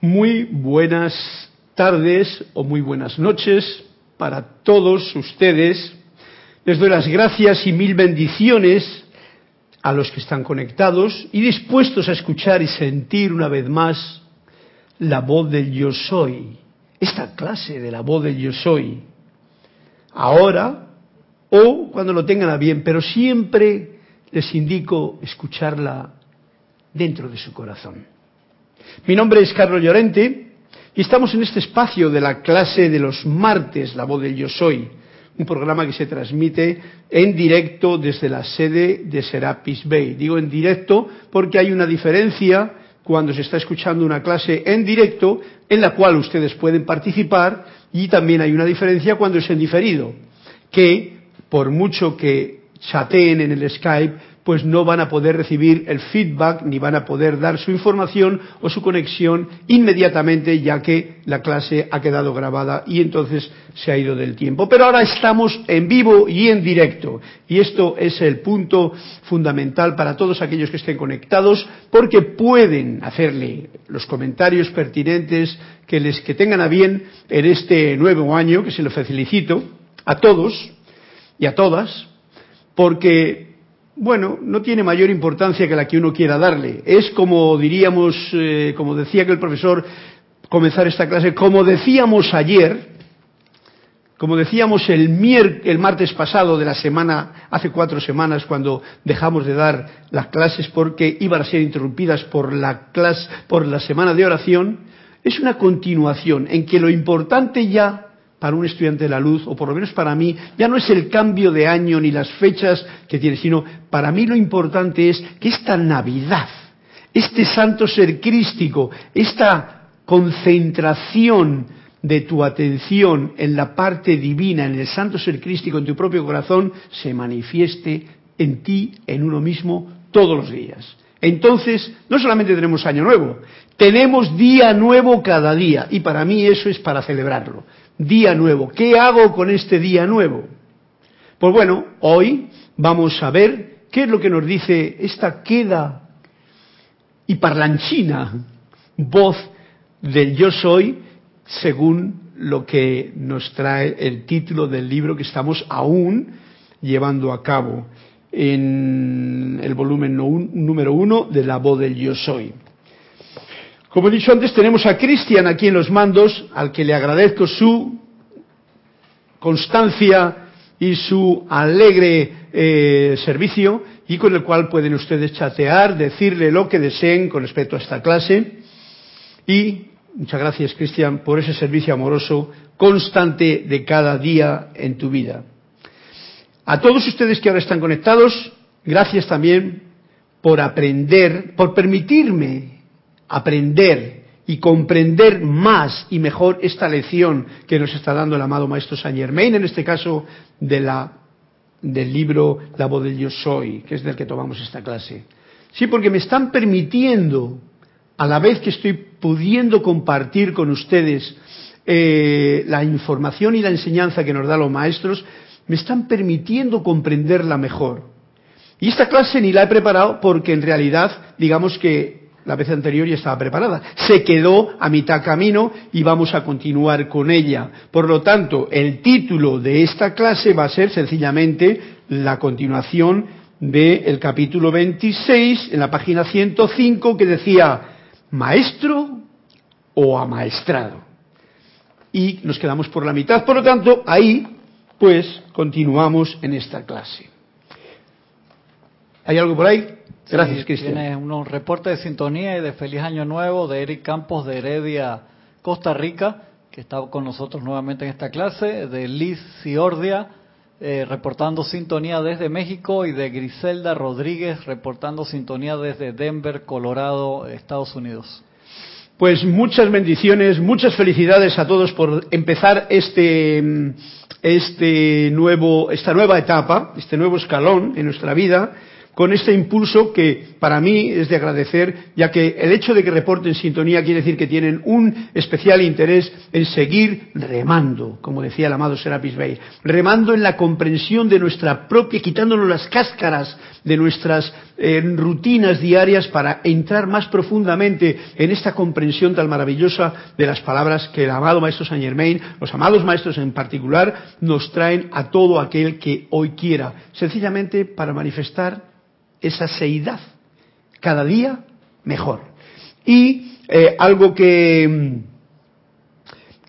Muy buenas tardes o muy buenas noches para todos ustedes. Les doy las gracias y mil bendiciones a los que están conectados y dispuestos a escuchar y sentir una vez más la voz del yo soy, esta clase de la voz del yo soy, ahora o cuando lo tengan a bien, pero siempre les indico escucharla dentro de su corazón. Mi nombre es Carlos Llorente y estamos en este espacio de la clase de los martes, La voz del yo soy, un programa que se transmite en directo desde la sede de Serapis Bay. Digo en directo porque hay una diferencia cuando se está escuchando una clase en directo en la cual ustedes pueden participar y también hay una diferencia cuando es en diferido, que por mucho que chateen en el Skype, pues no van a poder recibir el feedback ni van a poder dar su información o su conexión inmediatamente ya que la clase ha quedado grabada y entonces se ha ido del tiempo. Pero ahora estamos en vivo y en directo y esto es el punto fundamental para todos aquellos que estén conectados porque pueden hacerle los comentarios pertinentes que les que tengan a bien en este nuevo año que se lo felicito a todos y a todas porque bueno, no tiene mayor importancia que la que uno quiera darle. Es como diríamos, eh, como decía que el profesor comenzar esta clase, como decíamos ayer, como decíamos el, el martes pasado de la semana, hace cuatro semanas, cuando dejamos de dar las clases porque iban a ser interrumpidas por la clase, por la semana de oración, es una continuación en que lo importante ya para un estudiante de la luz, o por lo menos para mí, ya no es el cambio de año ni las fechas que tiene, sino para mí lo importante es que esta Navidad, este santo ser crístico, esta concentración de tu atención en la parte divina, en el santo ser crístico, en tu propio corazón, se manifieste en ti, en uno mismo, todos los días. Entonces, no solamente tenemos año nuevo, tenemos día nuevo cada día, y para mí eso es para celebrarlo día nuevo. ¿Qué hago con este día nuevo? Pues bueno, hoy vamos a ver qué es lo que nos dice esta queda y parlanchina voz del yo soy según lo que nos trae el título del libro que estamos aún llevando a cabo en el volumen número uno de la voz del yo soy. Como he dicho antes, tenemos a Cristian aquí en los mandos, al que le agradezco su constancia y su alegre eh, servicio y con el cual pueden ustedes chatear, decirle lo que deseen con respecto a esta clase. Y muchas gracias, Cristian, por ese servicio amoroso constante de cada día en tu vida. A todos ustedes que ahora están conectados, gracias también por aprender, por permitirme aprender y comprender más y mejor esta lección que nos está dando el amado Maestro Saint Germain, en este caso de la, del libro La voz del yo soy, que es del que tomamos esta clase. Sí, porque me están permitiendo, a la vez que estoy pudiendo compartir con ustedes eh, la información y la enseñanza que nos dan los maestros, me están permitiendo comprenderla mejor. Y esta clase ni la he preparado porque en realidad, digamos que la vez anterior ya estaba preparada. Se quedó a mitad camino y vamos a continuar con ella. Por lo tanto, el título de esta clase va a ser sencillamente la continuación del capítulo 26 en la página 105 que decía maestro o amaestrado. Y nos quedamos por la mitad. Por lo tanto, ahí pues continuamos en esta clase. ¿Hay algo por ahí? Gracias, Cristian. Tiene un reporte de sintonía y de feliz año nuevo de Eric Campos de Heredia, Costa Rica, que está con nosotros nuevamente en esta clase, de Liz Ciordia, eh, reportando sintonía desde México, y de Griselda Rodríguez, reportando sintonía desde Denver, Colorado, Estados Unidos. Pues muchas bendiciones, muchas felicidades a todos por empezar este, este nuevo, esta nueva etapa, este nuevo escalón en nuestra vida con este impulso que para mí es de agradecer, ya que el hecho de que reporten sintonía quiere decir que tienen un especial interés en seguir remando, como decía el amado Serapis Bey, remando en la comprensión de nuestra propia, quitándonos las cáscaras de nuestras eh, rutinas diarias para entrar más profundamente en esta comprensión tan maravillosa de las palabras que el amado Maestro Saint Germain, los amados maestros en particular, nos traen a todo aquel que hoy quiera, sencillamente para manifestar esa seidad, cada día mejor. Y eh, algo que,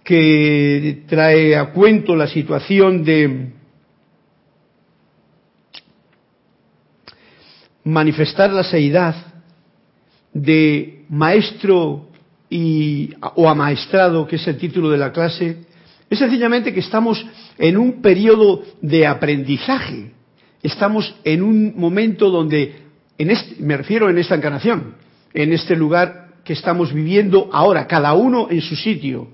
que trae a cuento la situación de manifestar la seidad de maestro y, o amaestrado, que es el título de la clase, es sencillamente que estamos en un periodo de aprendizaje estamos en un momento donde, en este, me refiero en esta encarnación, en este lugar que estamos viviendo ahora, cada uno en su sitio.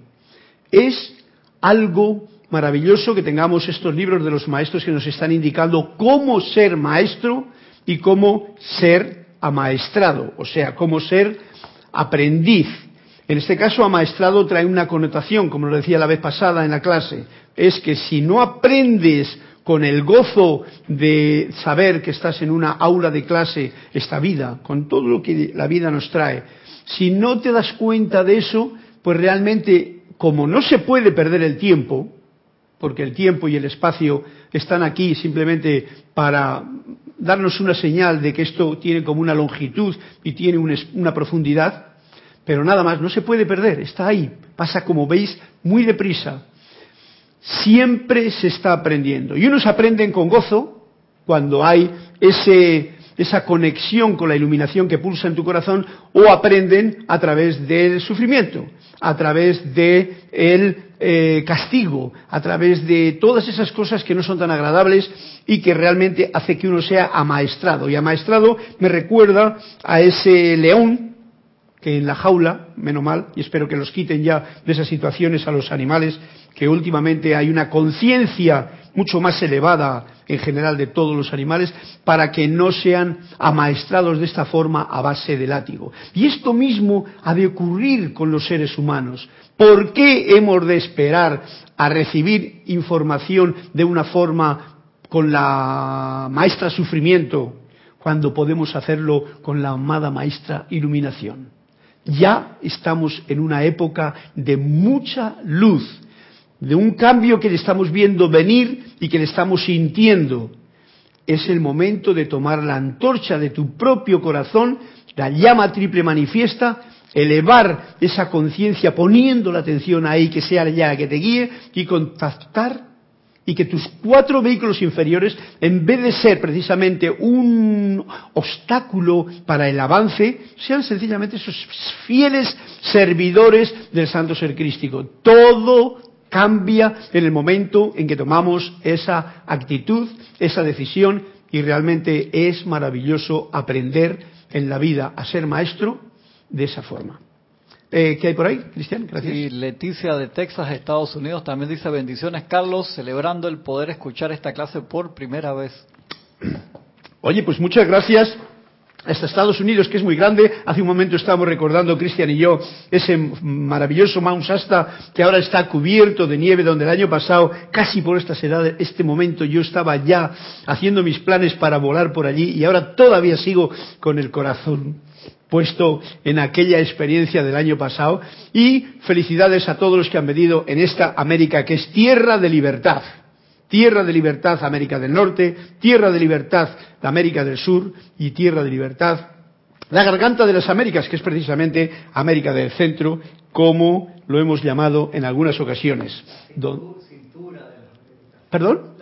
Es algo maravilloso que tengamos estos libros de los maestros que nos están indicando cómo ser maestro y cómo ser amaestrado, o sea, cómo ser aprendiz. En este caso, amaestrado trae una connotación, como lo decía la vez pasada en la clase, es que si no aprendes con el gozo de saber que estás en una aula de clase, esta vida, con todo lo que la vida nos trae, si no te das cuenta de eso, pues realmente, como no se puede perder el tiempo, porque el tiempo y el espacio están aquí simplemente para darnos una señal de que esto tiene como una longitud y tiene una profundidad, pero nada más, no se puede perder, está ahí, pasa como veis muy deprisa siempre se está aprendiendo. Y unos aprenden con gozo cuando hay ese, esa conexión con la iluminación que pulsa en tu corazón, o aprenden a través del sufrimiento, a través del eh, castigo, a través de todas esas cosas que no son tan agradables y que realmente hace que uno sea amaestrado. Y amaestrado me recuerda a ese león que en la jaula, menos mal, y espero que los quiten ya de esas situaciones a los animales, que últimamente hay una conciencia mucho más elevada en general de todos los animales para que no sean amaestrados de esta forma a base de látigo. Y esto mismo ha de ocurrir con los seres humanos. ¿Por qué hemos de esperar a recibir información de una forma con la maestra sufrimiento cuando podemos hacerlo con la amada maestra iluminación? Ya estamos en una época de mucha luz, de un cambio que le estamos viendo venir y que le estamos sintiendo. Es el momento de tomar la antorcha de tu propio corazón, la llama triple manifiesta, elevar esa conciencia poniendo la atención ahí, que sea ya la que te guíe, y contactar y que tus cuatro vehículos inferiores, en vez de ser precisamente un obstáculo para el avance, sean sencillamente esos fieles servidores del santo ser crístico. Todo cambia en el momento en que tomamos esa actitud, esa decisión, y realmente es maravilloso aprender en la vida a ser maestro de esa forma. Eh, ¿Qué hay por ahí, Cristian? Gracias. Y Leticia de Texas, Estados Unidos, también dice bendiciones, Carlos, celebrando el poder escuchar esta clase por primera vez. Oye, pues muchas gracias. Hasta Estados Unidos, que es muy grande. Hace un momento estábamos recordando, Cristian y yo, ese maravilloso Mount Shasta que ahora está cubierto de nieve, donde el año pasado, casi por estas edades, este momento, yo estaba ya haciendo mis planes para volar por allí y ahora todavía sigo con el corazón puesto en aquella experiencia del año pasado y felicidades a todos los que han venido en esta América que es tierra de libertad. Tierra de libertad América del Norte, tierra de libertad de América del Sur y tierra de libertad la garganta de las Américas, que es precisamente América del Centro, como lo hemos llamado en algunas ocasiones. ¿Perdón?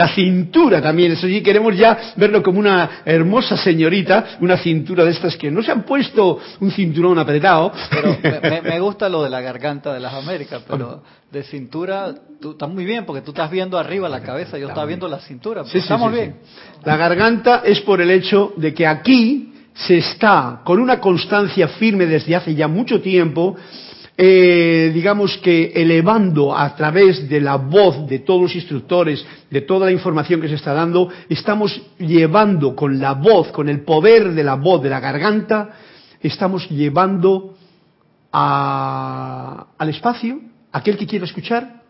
La cintura también, eso sí, queremos ya verlo como una hermosa señorita, una cintura de estas que no se han puesto un cinturón apretado. Pero me, gusta lo de la garganta de las Américas, pero de cintura, tú estás muy bien, porque tú estás viendo arriba la cabeza, yo estaba viendo la cintura, sí, estamos bien. La garganta es por el hecho de que aquí se está con una constancia firme desde hace ya mucho tiempo eh, digamos que elevando a través de la voz de todos los instructores, de toda la información que se está dando, estamos llevando con la voz, con el poder de la voz, de la garganta, estamos llevando al espacio, aquel que quiera escuchar,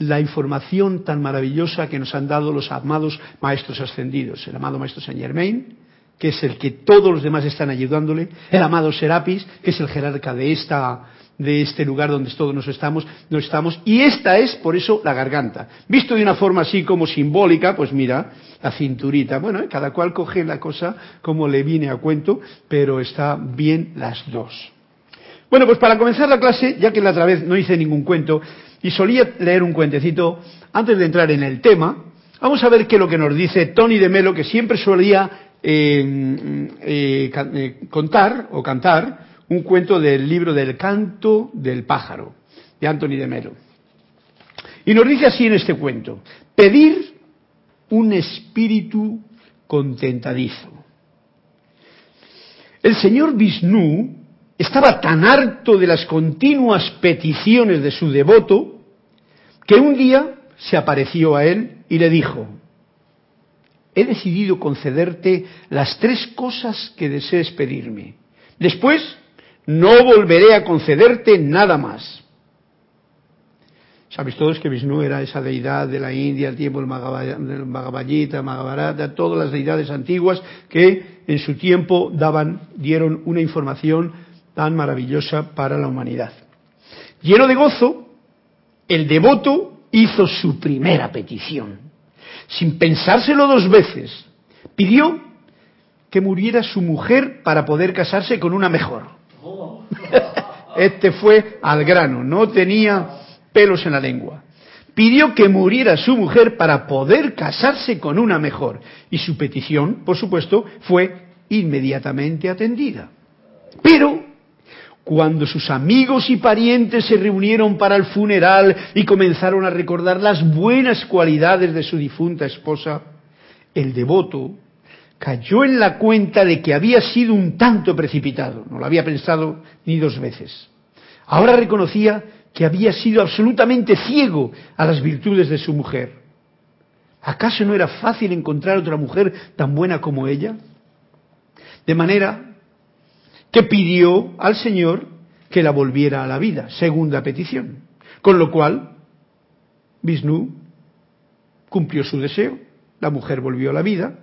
la información tan maravillosa que nos han dado los amados maestros ascendidos, el amado maestro Saint Germain, que es el que todos los demás están ayudándole, el amado Serapis, que es el jerarca de esta de este lugar donde todos nos estamos, nos estamos, y esta es por eso la garganta. Visto de una forma así como simbólica, pues mira, la cinturita. Bueno, ¿eh? cada cual coge la cosa como le viene a cuento, pero está bien las dos. Bueno, pues para comenzar la clase, ya que la otra vez no hice ningún cuento y solía leer un cuentecito antes de entrar en el tema, vamos a ver qué es lo que nos dice Tony de Melo, que siempre solía eh, eh, contar o cantar un cuento del libro del canto del pájaro, de Anthony de Melo. Y nos dice así en este cuento, pedir un espíritu contentadizo. El señor Vishnu estaba tan harto de las continuas peticiones de su devoto que un día se apareció a él y le dijo, he decidido concederte las tres cosas que desees pedirme. Después, no volveré a concederte nada más. Sabéis todos que Vishnu era esa deidad de la India, el tiempo del Bhagavad Mahabharata, todas las deidades antiguas que en su tiempo daban, dieron una información tan maravillosa para la humanidad. Lleno de gozo, el devoto hizo su primera petición sin pensárselo dos veces, pidió que muriera su mujer para poder casarse con una mejor. Este fue al grano, no tenía pelos en la lengua. Pidió que muriera su mujer para poder casarse con una mejor. Y su petición, por supuesto, fue inmediatamente atendida. Pero cuando sus amigos y parientes se reunieron para el funeral y comenzaron a recordar las buenas cualidades de su difunta esposa, el devoto cayó en la cuenta de que había sido un tanto precipitado, no lo había pensado ni dos veces. Ahora reconocía que había sido absolutamente ciego a las virtudes de su mujer. ¿Acaso no era fácil encontrar otra mujer tan buena como ella? De manera que pidió al Señor que la volviera a la vida, segunda petición. Con lo cual, Vishnu cumplió su deseo, la mujer volvió a la vida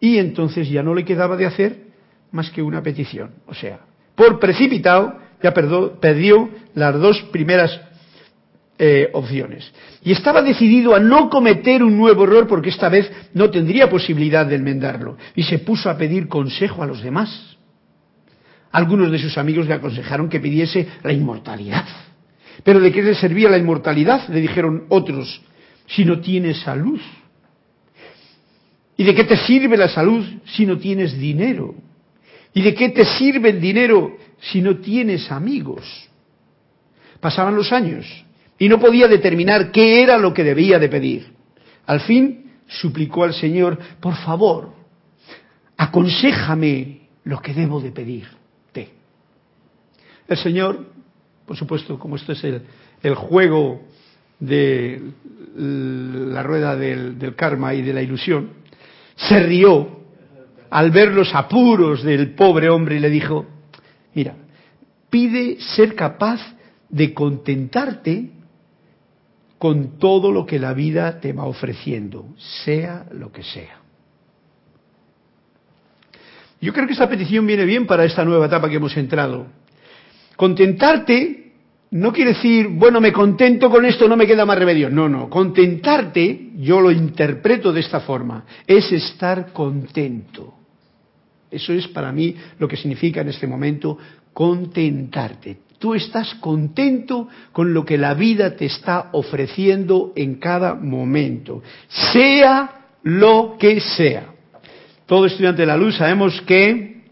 y entonces ya no le quedaba de hacer más que una petición. O sea, por precipitado ya perdió las dos primeras eh, opciones. Y estaba decidido a no cometer un nuevo error porque esta vez no tendría posibilidad de enmendarlo. Y se puso a pedir consejo a los demás. Algunos de sus amigos le aconsejaron que pidiese la inmortalidad. Pero ¿de qué le servía la inmortalidad? Le dijeron otros, si no tienes salud. ¿Y de qué te sirve la salud si no tienes dinero? ¿Y de qué te sirve el dinero si no tienes amigos? Pasaban los años y no podía determinar qué era lo que debía de pedir. Al fin suplicó al Señor, por favor, aconsejame lo que debo de pedir. El Señor, por supuesto, como esto es el, juego de la rueda del karma y de la ilusión, se rió al ver los apuros del pobre hombre y le dijo, mira, pide ser capaz de contentarte con todo lo que la vida te va ofreciendo, sea lo que sea. Yo creo que esta petición viene bien para esta nueva etapa que hemos entrado. Contentarte no quiere decir, bueno, me contento con esto, no me queda más remedio. No, no. Contentarte, yo lo interpreto de esta forma, es estar contento. Eso es para mí lo que significa en este momento contentarte. Tú estás contento con lo que la vida te está ofreciendo en cada momento, sea lo que sea. Todo estudiante de la luz sabemos que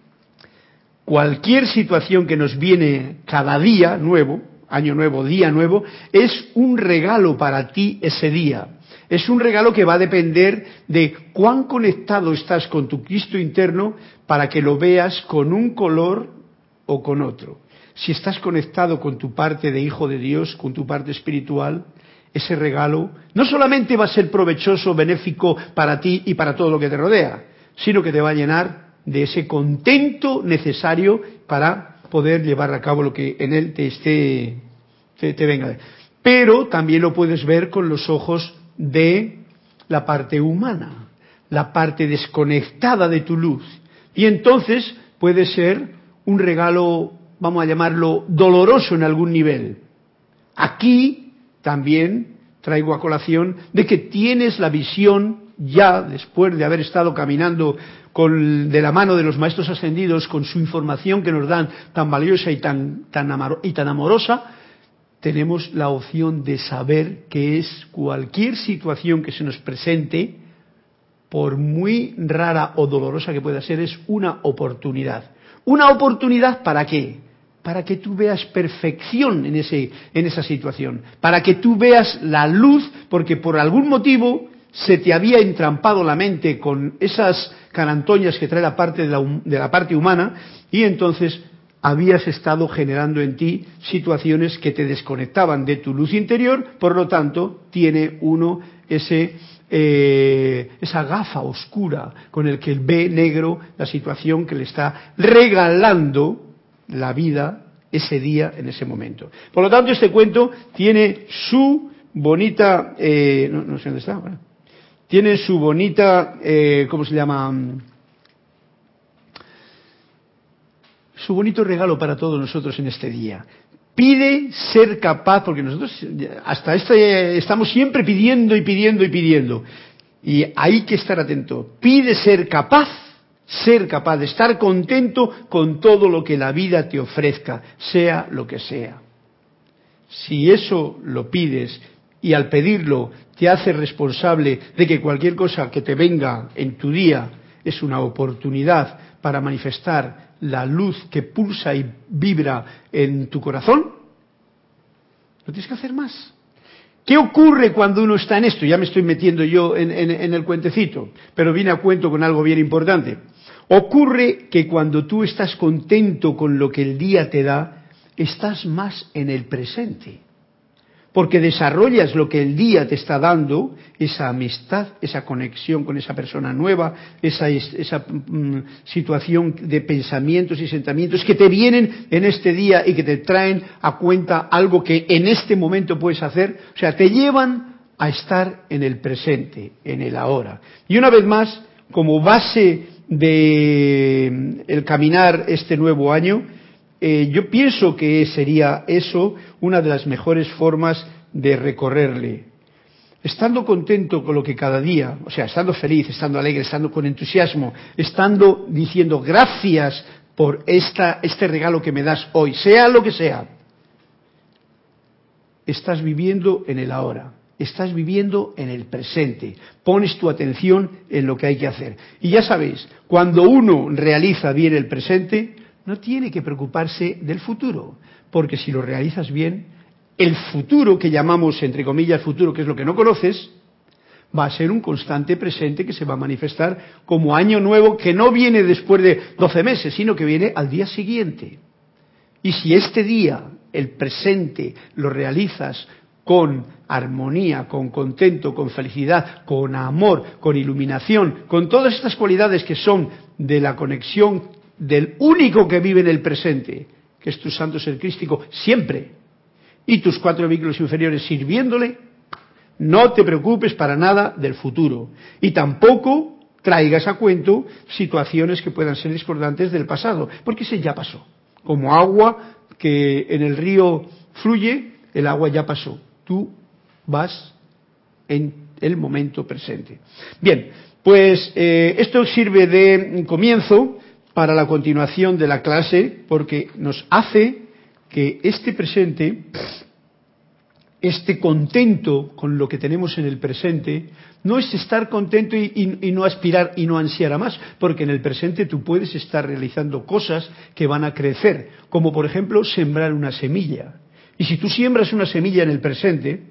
cualquier situación que nos viene cada día nuevo, año nuevo, día nuevo, es un regalo para ti ese día. Es un regalo que va a depender de cuán conectado estás con tu Cristo interno para que lo veas con un color o con otro. si estás conectado con tu parte de hijo de Dios, con tu parte espiritual, ese regalo no solamente va a ser provechoso, benéfico para ti y para todo lo que te rodea, sino que te va a llenar de ese contento necesario para poder llevar a cabo lo que en él te esté te, venga. Pero también lo puedes ver con los ojos de la parte humana, la parte desconectada de tu luz. Y entonces puede ser un regalo, vamos a llamarlo, doloroso en algún nivel. Aquí también traigo a colación de que tienes la visión ya después de haber estado caminando con, de la mano de los maestros ascendidos con su información que nos dan tan valiosa y tan, tan, y tan amorosa, tenemos la opción de saber que es cualquier situación que se nos presente, por muy rara o dolorosa que pueda ser, es una oportunidad. ¿Una oportunidad para qué? Para que tú veas perfección en, ese, en esa situación, para que tú veas la luz, porque por algún motivo se te había entrampado la mente con esas carantoñas que trae la parte de la, de la parte humana y entonces habías estado generando en ti situaciones que te desconectaban de tu luz interior, por lo tanto, tiene uno ese, eh, esa gafa oscura con el que ve negro la situación que le está regalando la vida ese día, en ese momento. Por lo tanto, este cuento tiene su bonita, eh, no, sé dónde está, tiene su bonita, eh, ¿cómo se llama? su bonito regalo para todos nosotros en este día. Pide ser capaz, porque nosotros hasta este estamos siempre pidiendo y pidiendo y pidiendo. Y hay que estar atento. Pide ser capaz, ser capaz de estar contento con todo lo que la vida te ofrezca, sea lo que sea. Si eso lo pides y al pedirlo te hace responsable de que cualquier cosa que te venga en tu día es una oportunidad para manifestar la luz que pulsa y vibra en tu corazón, no tienes que hacer más. ¿Qué ocurre cuando uno está en esto? Ya me estoy metiendo yo en, en, el cuentecito, pero viene a cuento con algo bien importante. Ocurre que cuando tú estás contento con lo que el día te da, estás más en el presente porque desarrollas lo que el día te está dando, esa amistad, esa conexión con esa persona nueva, esa, mm, situación de pensamientos y sentimientos que te vienen en este día y que te traen a cuenta algo que en este momento puedes hacer, o sea, te llevan a estar en el presente, en el ahora. Y una vez más, como base de mm, el caminar este nuevo año, eh, yo pienso que sería eso una de las mejores formas de recorrerle. Estando contento con lo que cada día, o sea, estando feliz, estando alegre, estando con entusiasmo, estando diciendo gracias por esta, este regalo que me das hoy, sea lo que sea, estás viviendo en el ahora, estás viviendo en el presente, pones tu atención en lo que hay que hacer. Y ya sabéis, cuando uno realiza bien el presente, no tiene que preocuparse del futuro, porque si lo realizas bien, el futuro que llamamos, entre comillas, futuro, que es lo que no conoces, va a ser un constante presente que se va a manifestar como año nuevo que no viene después de 12 meses, sino que viene al día siguiente. Y si este día, el presente, lo realizas con armonía, con contento, con felicidad, con amor, con iluminación, con todas estas cualidades que son de la conexión del único que vive en el presente, que es tu santo ser crístico, siempre, y tus cuatro vehículos inferiores sirviéndole, no te preocupes para nada del futuro. Y tampoco traigas a cuento situaciones que puedan ser discordantes del pasado, porque ese ya pasó. Como agua que en el río fluye, el agua ya pasó. Tú vas en el momento presente. Bien, pues eh, esto sirve de comienzo para la continuación de la clase porque nos hace que este presente, este contento con lo que tenemos en el presente, no es estar contento y, no aspirar y no ansiar a más, porque en el presente tú puedes estar realizando cosas que van a crecer, como por ejemplo sembrar una semilla. Y si tú siembras una semilla en el presente,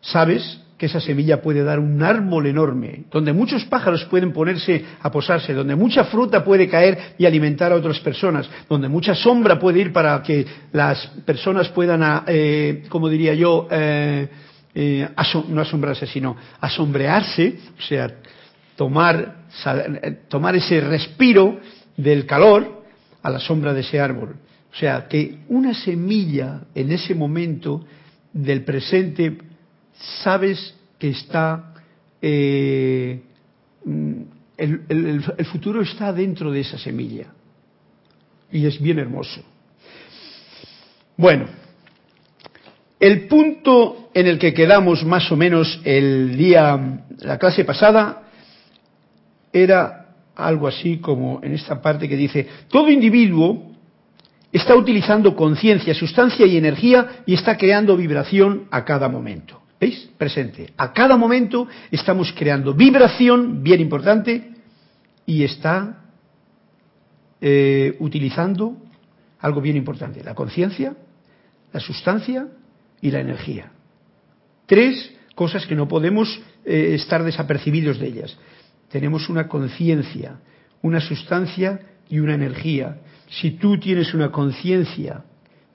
sabes que esa semilla puede dar un árbol enorme, donde muchos pájaros pueden ponerse a posarse, donde mucha fruta puede caer y alimentar a otras personas, donde mucha sombra puede ir para que las personas puedan, eh, como diría yo, eh, eh, no asombrarse, sino asombrearse, o sea, tomar, tomar ese respiro del calor a la sombra de ese árbol. O sea, que una semilla en ese momento del presente sabes que está, eh, mm, el, futuro está dentro de esa semilla. Y es bien hermoso. Bueno, el punto en el que quedamos más o menos el día, la clase pasada, era algo así como en esta parte que dice, todo individuo está utilizando conciencia, sustancia y energía y está creando vibración a cada momento. ¿Veis? Presente. A cada momento estamos creando vibración, bien importante, y está eh, utilizando algo bien importante, la conciencia, la sustancia y la energía. Tres cosas que no podemos eh, estar desapercibidos de ellas. Tenemos una conciencia, una sustancia y una energía. Si tú tienes una conciencia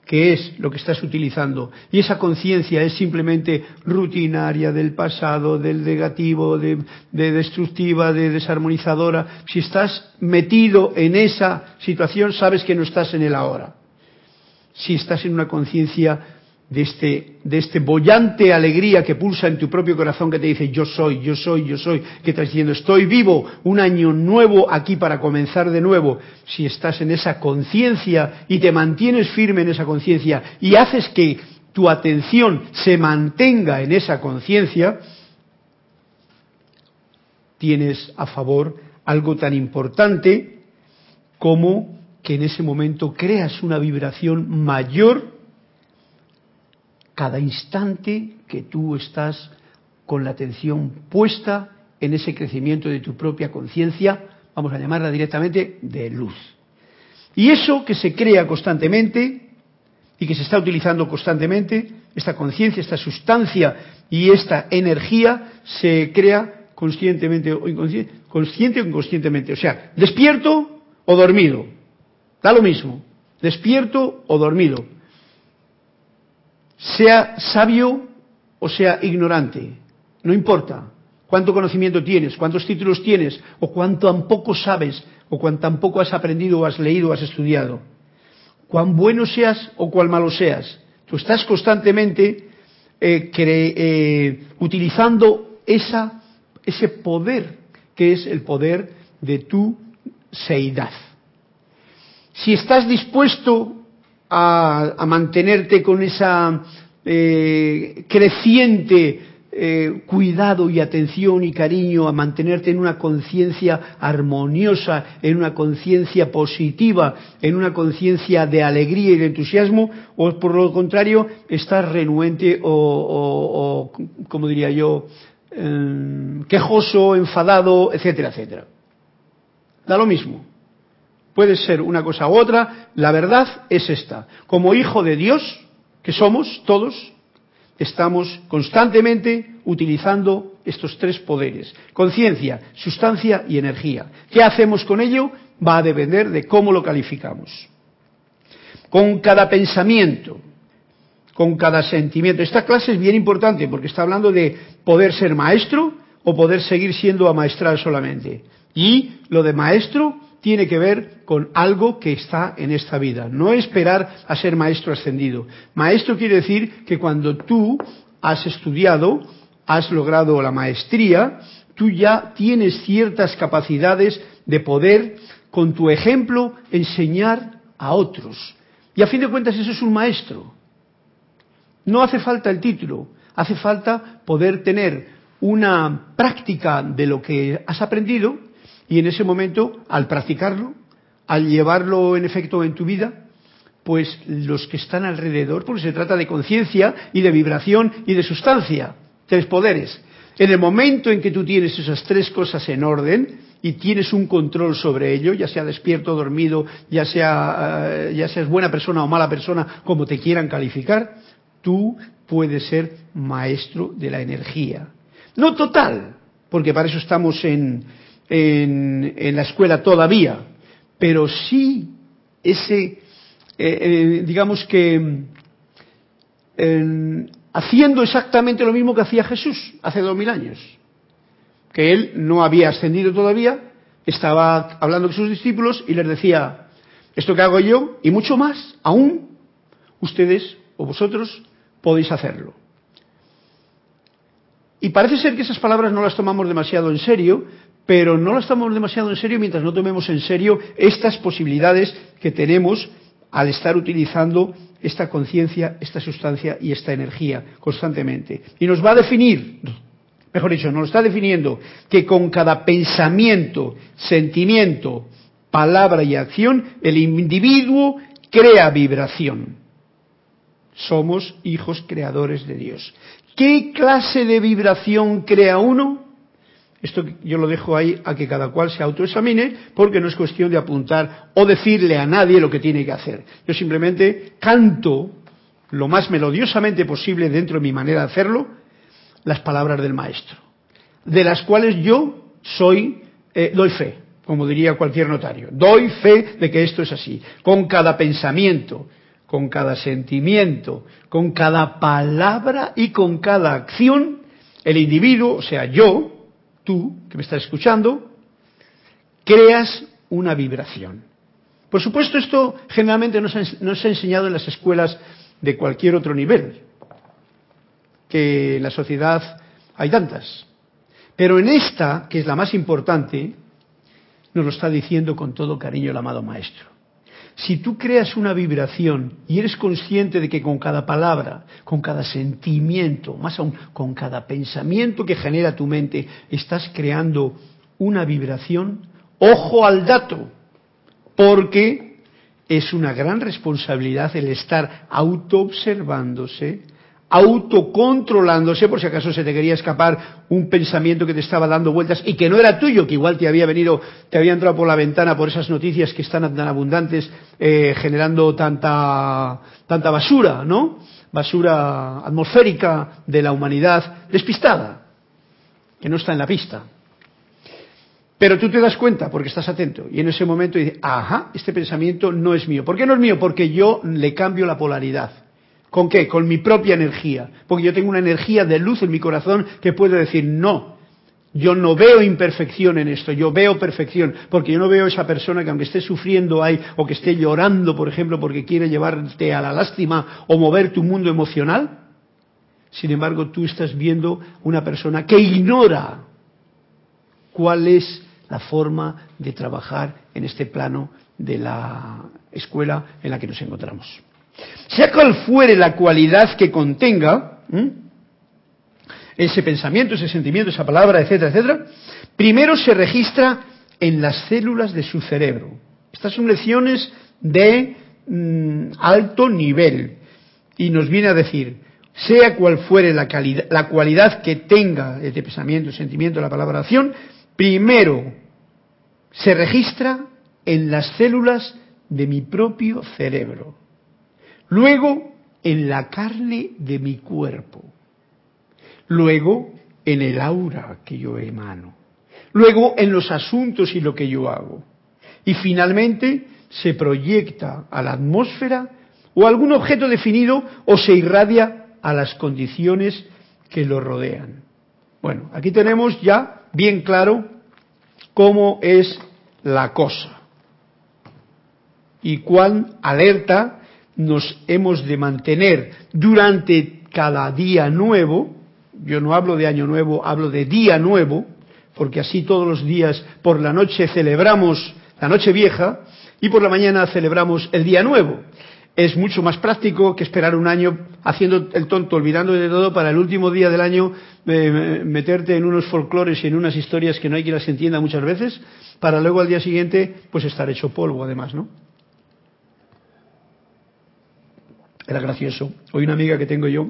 que es lo que estás utilizando, y esa conciencia es simplemente rutinaria del pasado, del negativo, de, destructiva, de desarmonizadora, si estás metido en esa situación, sabes que no estás en el ahora. Si estás en una conciencia de este, de este bollante alegría que pulsa en tu propio corazón que te dice yo soy, yo soy, yo soy, que estás diciendo estoy vivo, un año nuevo aquí para comenzar de nuevo. Si estás en esa conciencia y te mantienes firme en esa conciencia y haces que tu atención se mantenga en esa conciencia, tienes a favor algo tan importante como que en ese momento creas una vibración mayor cada instante que tú estás con la atención puesta en ese crecimiento de tu propia conciencia, vamos a llamarla directamente de luz. Y eso que se crea constantemente y que se está utilizando constantemente, esta conciencia, esta sustancia y esta energía se crea conscientemente o inconsciente, consciente o inconscientemente, o sea, despierto o dormido. Da lo mismo, despierto o dormido sea sabio o sea ignorante, no importa cuánto conocimiento tienes, cuántos títulos tienes, o cuánto tampoco sabes, o cuán tampoco has aprendido, o has leído, o has estudiado. Cuán bueno seas o cuán malo seas, tú estás constantemente eh, eh, utilizando ese poder que es el poder de tu seidad. Si estás dispuesto a, mantenerte con esa eh, creciente eh, cuidado y atención y cariño, a mantenerte en una conciencia armoniosa, en una conciencia positiva, en una conciencia de alegría y de entusiasmo, o por lo contrario, estás renuente o, como diría yo, eh, quejoso, enfadado, etcétera, etcétera. Da lo mismo. Puede ser una cosa u otra, la verdad es esta. Como hijo de Dios, que somos todos, estamos constantemente utilizando estos tres poderes, conciencia, sustancia y energía. ¿Qué hacemos con ello? Va a depender de cómo lo calificamos. Con cada pensamiento, con cada sentimiento. Esta clase es bien importante porque está hablando de poder ser maestro o poder seguir siendo amaestral solamente. Y lo de maestro tiene que ver con algo que está en esta vida, no esperar a ser maestro ascendido. Maestro quiere decir que cuando tú has estudiado, has logrado la maestría, tú ya tienes ciertas capacidades de poder, con tu ejemplo, enseñar a otros. Y a fin de cuentas eso es un maestro. No hace falta el título, hace falta poder tener una práctica de lo que has aprendido y en ese momento, al practicarlo, al llevarlo en efecto en tu vida, pues los que están alrededor, porque se trata de conciencia y de vibración y de sustancia, tres poderes. En el momento en que tú tienes esas tres cosas en orden y tienes un control sobre ello, ya sea despierto, dormido, ya sea eh, ya seas buena persona o mala persona, como te quieran calificar, tú puede ser maestro de la energía. No total, porque para eso estamos en, en, la escuela todavía, pero sí ese, eh, eh, digamos que, haciendo exactamente lo mismo que hacía Jesús hace dos mil años, que él no había ascendido todavía, estaba hablando con sus discípulos y les decía, esto que hago yo y mucho más, aún ustedes o vosotros podéis hacerlo. Y parece ser que esas palabras no las tomamos demasiado en serio, pero no las tomamos demasiado en serio mientras no tomemos en serio estas posibilidades que tenemos al estar utilizando esta conciencia, esta sustancia y esta energía constantemente. Y nos va a definir, mejor dicho, nos lo está definiendo, que con cada pensamiento, sentimiento, palabra y acción, el individuo crea vibración. Somos hijos creadores de Dios. ¿Qué clase de vibración crea uno? Esto yo lo dejo ahí a que cada cual se autoexamine, porque no es cuestión de apuntar o decirle a nadie lo que tiene que hacer. Yo simplemente canto lo más melodiosamente posible dentro de mi manera de hacerlo las palabras del maestro, de las cuales yo soy, eh, doy fe, como diría cualquier notario. Doy fe de que esto es así, con cada pensamiento, con cada sentimiento, con cada palabra y con cada acción, el individuo, o sea, yo, tú que me estás escuchando, creas una vibración. Por supuesto, esto generalmente no se, ha enseñado en las escuelas de cualquier otro nivel, que en la sociedad hay tantas. Pero en esta, que es la más importante, nos lo está diciendo con todo cariño el amado Maestro. Si tú creas una vibración y eres consciente de que con cada palabra, con cada sentimiento, más aún con cada pensamiento que genera tu mente, estás creando una vibración, ojo al dato, porque es una gran responsabilidad el estar autoobservándose, autocontrolándose por si acaso se te quería escapar un pensamiento que te estaba dando vueltas y que no era tuyo, que igual te había venido, te había entrado por la ventana por esas noticias que están tan abundantes eh, generando tanta, tanta basura, ¿no? Basura atmosférica de la humanidad despistada, que no está en la pista. Pero tú te das cuenta porque estás atento y en ese momento dices, ajá, este pensamiento no es mío. ¿Por qué no es mío? Porque yo le cambio la polaridad. ¿Con qué? Con mi propia energía. Porque yo tengo una energía de luz en mi corazón que puede decir, no, yo no veo imperfección en esto, yo veo perfección, porque yo no veo esa persona que aunque esté sufriendo ahí o que esté llorando, por ejemplo, porque quiere llevarte a la lástima o mover tu mundo emocional, sin embargo tú estás viendo una persona que ignora cuál es la forma de trabajar en este plano de la escuela en la que nos encontramos. Sea cual fuere la cualidad que contenga ese pensamiento, ese sentimiento, esa palabra, etcétera, etcétera, primero se registra en las células de su cerebro. Estas son lecciones de mm, alto nivel y nos viene a decir, sea cual fuere la, cualidad que tenga este pensamiento, sentimiento, la palabra acción, primero se registra en las células de mi propio cerebro. Luego, en la carne de mi cuerpo. Luego, en el aura que yo emano. Luego, en los asuntos y lo que yo hago. Y finalmente, se proyecta a la atmósfera o algún objeto definido o se irradia a las condiciones que lo rodean. Bueno, aquí tenemos ya bien claro cómo es la cosa y cuán alerta nos hemos de mantener durante cada día nuevo, yo no hablo de año nuevo, hablo de día nuevo, porque así todos los días por la noche celebramos la noche vieja y por la mañana celebramos el día nuevo. Es mucho más práctico que esperar un año haciendo el tonto, olvidando de todo, para el último día del año eh, meterte en unos folclores y en unas historias que no hay quien las entienda muchas veces, para luego al día siguiente pues estar hecho polvo además, ¿no? Era gracioso. Hoy una amiga que tengo yo,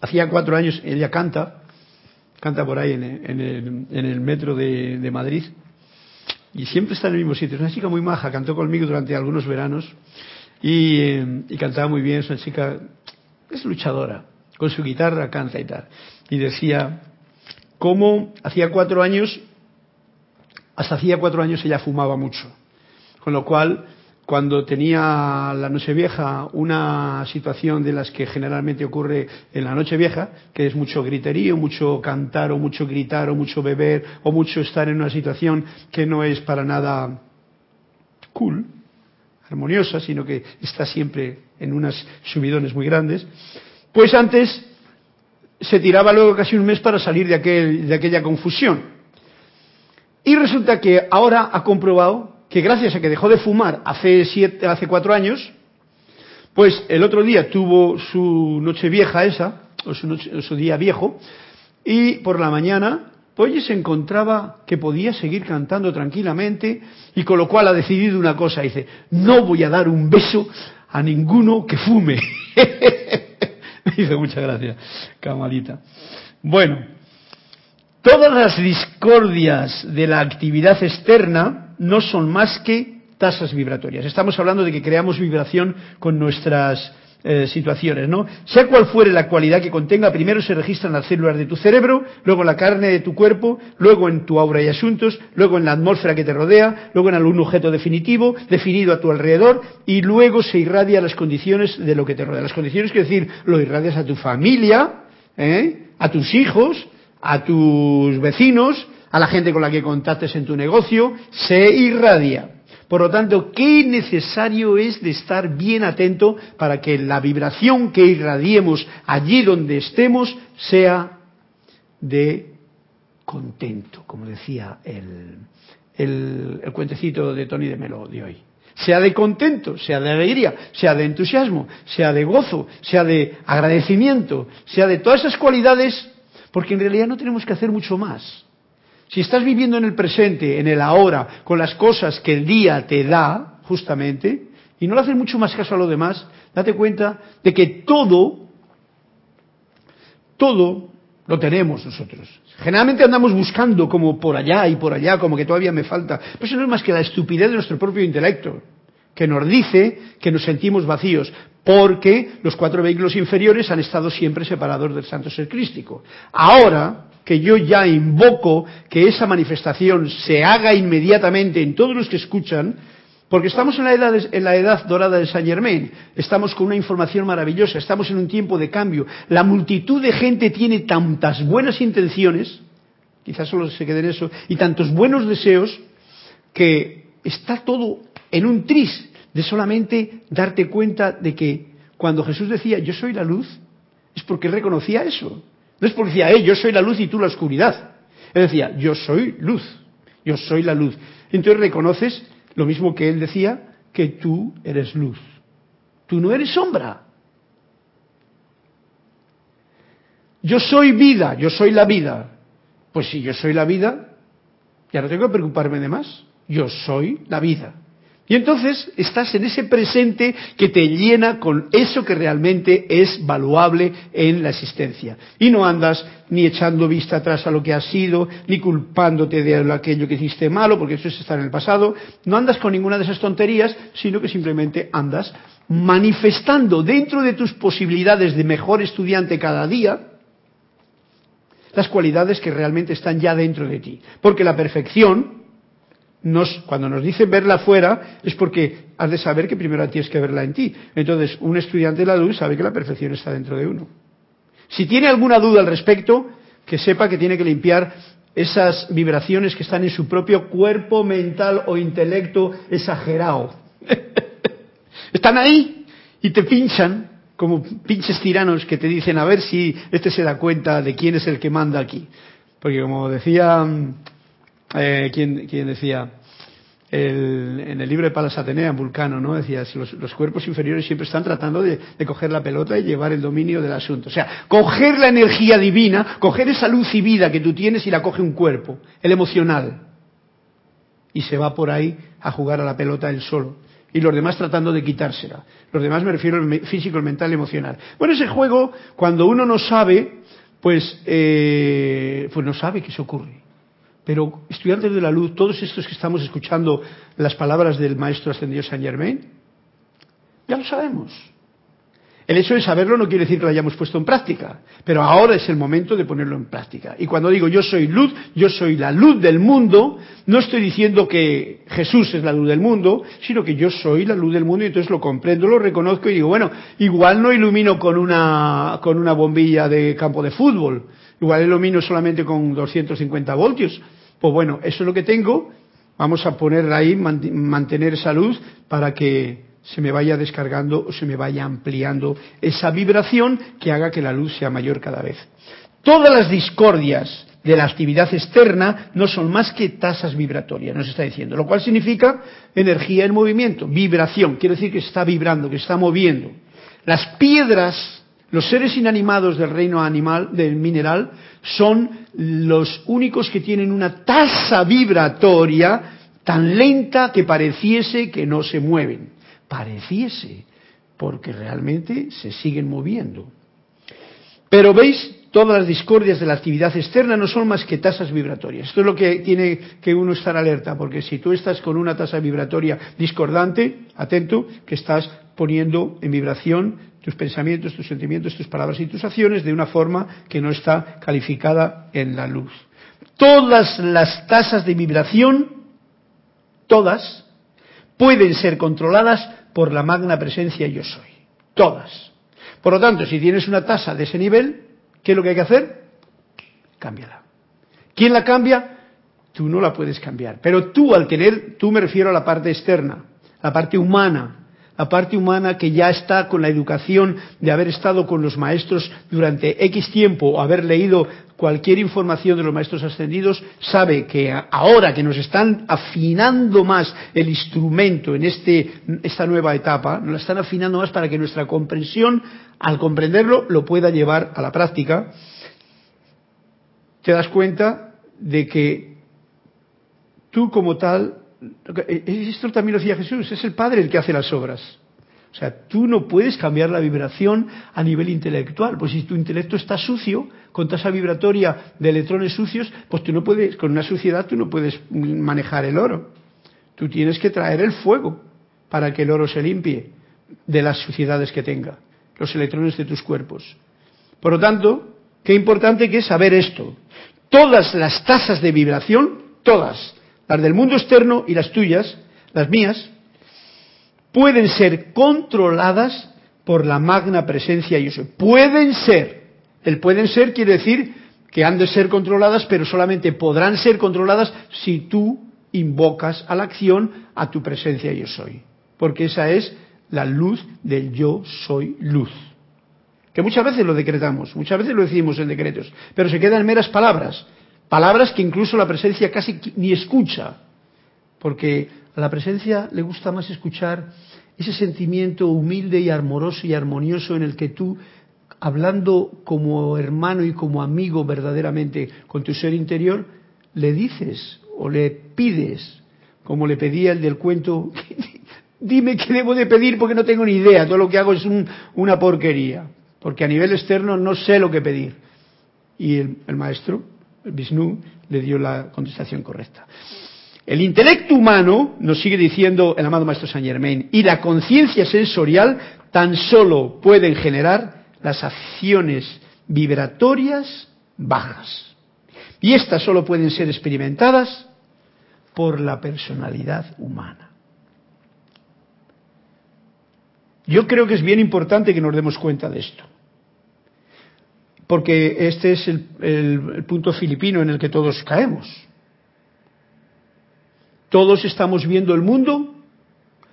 hacía cuatro años, ella canta, canta por ahí en el, metro de, Madrid, y siempre está en el mismo sitio. Es una chica muy maja, cantó conmigo durante algunos veranos y, cantaba muy bien. Es una chica, es luchadora. con su guitarra canta y tal. Y decía cómo hacía cuatro años, hasta hacía cuatro años ella fumaba mucho. Con lo cual, cuando tenía la Nochevieja una situación de las que generalmente ocurre en la Nochevieja, que es mucho griterío, mucho cantar o mucho gritar o mucho beber o mucho estar en una situación que no es para nada cool, armoniosa, sino que está siempre en unas subidones muy grandes, pues antes se tiraba luego casi un mes para salir de, aquel, de aquella confusión. Y resulta que ahora ha comprobado que gracias a que dejó de fumar hace, siete, hace cuatro años, pues el otro día tuvo su noche vieja esa, o su, noche, o su día viejo, y por la mañana pues se encontraba que podía seguir cantando tranquilamente y con lo cual ha decidido una cosa, dice, no voy a dar un beso a ninguno que fume. Me dice muchas gracias, Camalita. Bueno, todas las discordias de la actividad externa no son más que tasas vibratorias. Estamos hablando de que creamos vibración con nuestras eh, situaciones, ¿no? Sea cual fuere la cualidad que contenga, primero se registran las células de tu cerebro, luego la carne de tu cuerpo, luego en tu aura y asuntos, luego en la atmósfera que te rodea, luego en algún objeto definitivo, definido a tu alrededor, y luego se irradia las condiciones de lo que te rodea. Las condiciones quiere decir, lo irradias a tu familia, ¿eh? a tus hijos, a tus vecinos, a la gente con la que contactes en tu negocio, se irradia. Por lo tanto, qué necesario es de estar bien atento para que la vibración que irradiemos allí donde estemos sea de contento, como decía el, el, cuentecito de Tony de Melo de hoy. Sea de contento, sea de alegría, sea de entusiasmo, sea de gozo, sea de agradecimiento, sea de todas esas cualidades, porque en realidad no tenemos que hacer mucho más. Si estás viviendo en el presente, en el ahora, con las cosas que el día te da, justamente, y no le haces mucho más caso a lo demás, date cuenta de que todo, todo lo tenemos nosotros. Generalmente andamos buscando como por allá y por allá, como que todavía me falta. Pero eso no es más que la estupidez de nuestro propio intelecto, que nos dice que nos sentimos vacíos, porque los cuatro vehículos inferiores han estado siempre separados del santo ser crístico. Ahora, que yo ya invoco que esa manifestación se haga inmediatamente en todos los que escuchan, porque estamos en la edad, en la edad dorada de Saint Germain, estamos con una información maravillosa, estamos en un tiempo de cambio. La multitud de gente tiene tantas buenas intenciones, quizás solo se quede en eso, y tantos buenos deseos, que está todo en un tris de solamente darte cuenta de que cuando Jesús decía yo soy la luz, es porque reconocía eso. No es porque decía, eh, yo soy la luz y tú la oscuridad. Él decía, yo soy luz, yo soy la luz. Entonces reconoces lo mismo que él decía, que tú eres luz. Tú no eres sombra. Yo soy vida, yo soy la vida. Pues si yo soy la vida, ya no tengo que preocuparme de más. Yo soy la vida. Y entonces estás en ese presente que te llena con eso que realmente es valuable en la existencia. Y no andas ni echando vista atrás a lo que has sido, ni culpándote de aquello que hiciste malo, porque eso es estar en el pasado. No andas con ninguna de esas tonterías, sino que simplemente andas manifestando dentro de tus posibilidades de mejor estudiante cada día las cualidades que realmente están ya dentro de ti. Porque la perfección, nos, cuando nos dice verla fuera, es porque has de saber que primero tienes que verla en ti. Entonces, un estudiante de la luz sabe que la perfección está dentro de uno. Si tiene alguna duda al respecto, que sepa que tiene que limpiar esas vibraciones que están en su propio cuerpo mental o intelecto exagerado. están ahí y te pinchan como pinches tiranos que te dicen a ver si este se da cuenta de quién es el que manda aquí. Porque como decía eh, ¿quién, ¿quién, decía? El, en el libro de Palas Atenea, en Vulcano, ¿no? Decía, los, los cuerpos inferiores siempre están tratando de, de, coger la pelota y llevar el dominio del asunto. O sea, coger la energía divina, coger esa luz y vida que tú tienes y la coge un cuerpo, el emocional. Y se va por ahí a jugar a la pelota él solo. Y los demás tratando de quitársela. Los demás me refiero al físico, el mental, el emocional. Bueno, ese juego, cuando uno no sabe, pues, eh, pues no sabe qué se ocurre. Pero estudiantes de la luz, todos estos que estamos escuchando las palabras del Maestro Ascendido Saint Germain, ya lo sabemos. El hecho de saberlo no quiere decir que lo hayamos puesto en práctica, pero ahora es el momento de ponerlo en práctica. Y cuando digo yo soy luz, yo soy la luz del mundo, no estoy diciendo que Jesús es la luz del mundo, sino que yo soy la luz del mundo y entonces lo comprendo, lo reconozco y digo, bueno, igual no ilumino con una, con una bombilla de campo de fútbol, igual ilumino solamente con 250 voltios. Pues bueno, eso es lo que tengo, vamos a poner ahí, mantener esa luz para que se me vaya descargando o se me vaya ampliando esa vibración que haga que la luz sea mayor cada vez. Todas las discordias de la actividad externa no son más que tasas vibratorias, nos está diciendo, lo cual significa energía en movimiento, vibración, quiere decir que está vibrando, que está moviendo. Las piedras, los seres inanimados del reino animal, del mineral, son los únicos que tienen una tasa vibratoria tan lenta que pareciese que no se mueven pareciese, porque realmente se siguen moviendo. Pero veis, todas las discordias de la actividad externa no son más que tasas vibratorias. Esto es lo que tiene que uno estar alerta, porque si tú estás con una tasa vibratoria discordante, atento, que estás poniendo en vibración tus pensamientos, tus sentimientos, tus palabras y tus acciones de una forma que no está calificada en la luz. Todas las tasas de vibración, todas, pueden ser controladas por la magna presencia yo soy. Todas. Por lo tanto, si tienes una tasa de ese nivel, ¿qué es lo que hay que hacer? Cámbiala. ¿Quién la cambia? Tú no la puedes cambiar. Pero tú al tener, tú me refiero a la parte externa, la parte humana, la parte humana que ya está con la educación de haber estado con los maestros durante X tiempo, haber leído cualquier información de los maestros ascendidos, sabe que ahora que nos están afinando más el instrumento en este, esta nueva etapa, nos la están afinando más para que nuestra comprensión, al comprenderlo, lo pueda llevar a la práctica, te das cuenta de que tú como tal esto también lo decía Jesús, es el Padre el que hace las obras. O sea, tú no puedes cambiar la vibración a nivel intelectual. Pues si tu intelecto está sucio, con tasa vibratoria de electrones sucios, pues tú no puedes, con una suciedad tú no puedes manejar el oro. Tú tienes que traer el fuego para que el oro se limpie de las suciedades que tenga, los electrones de tus cuerpos. Por lo tanto, qué importante que es saber esto. Todas las tasas de vibración, todas, las del mundo externo y las tuyas, las mías, pueden ser controladas por la magna presencia yo soy. Pueden ser. El pueden ser quiere decir que han de ser controladas, pero solamente podrán ser controladas si tú invocas a la acción a tu presencia yo soy. Porque esa es la luz del yo soy luz. Que muchas veces lo decretamos, muchas veces lo decimos en decretos, pero se quedan meras palabras. Palabras que incluso la presencia casi ni escucha, porque a la presencia le gusta más escuchar ese sentimiento humilde y amoroso y armonioso en el que tú, hablando como hermano y como amigo verdaderamente con tu ser interior, le dices o le pides, como le pedía el del cuento, dime qué debo de pedir porque no tengo ni idea, todo lo que hago es una porquería, porque a nivel externo no sé lo que pedir. Y el maestro Vishnu le dio la contestación correcta. El intelecto humano, nos sigue diciendo el amado Maestro Saint Germain, y la conciencia sensorial tan solo pueden generar las acciones vibratorias bajas. Y estas solo pueden ser experimentadas por la personalidad humana. Yo creo que es bien importante que nos demos cuenta de esto porque este es el, punto filipino en el que todos caemos. Todos estamos viendo el mundo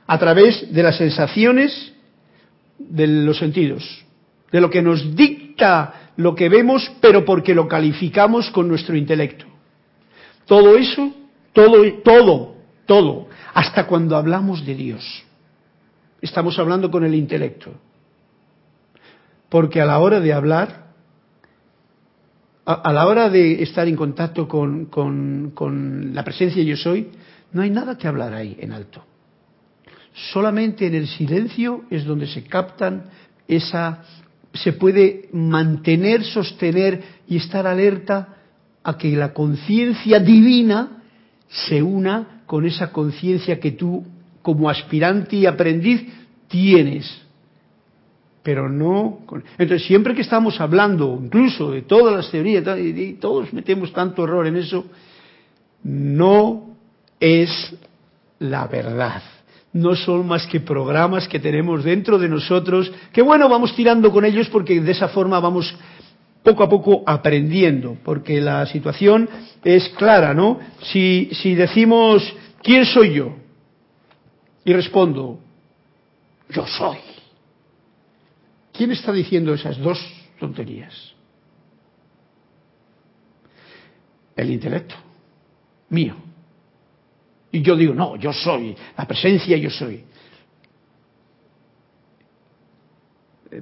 a través de las sensaciones de los sentidos, de lo que nos dicta lo que vemos, pero porque lo calificamos con nuestro intelecto. Todo eso, todo, todo, todo, hasta cuando hablamos de Dios, estamos hablando con el intelecto. Porque a la hora de hablar, a, la hora de estar en contacto con, con la presencia yo soy, no hay nada que hablar ahí en alto. Solamente en el silencio es donde se captan esa, se puede mantener, sostener y estar alerta a que la conciencia divina se una con esa conciencia que tú, como aspirante y aprendiz, tienes. Pero no. Entonces, siempre que estamos hablando, incluso de todas las teorías, y todos metemos tanto error en eso, no es la verdad. No son más que programas que tenemos dentro de nosotros, que bueno, vamos tirando con ellos porque de esa forma vamos poco a poco aprendiendo, porque la situación es clara, ¿no? Si, si decimos, ¿quién soy yo? Y respondo, yo soy. ¿Quién está diciendo esas dos tonterías? El intelecto, mío. Y yo digo, no, yo soy, la presencia yo soy.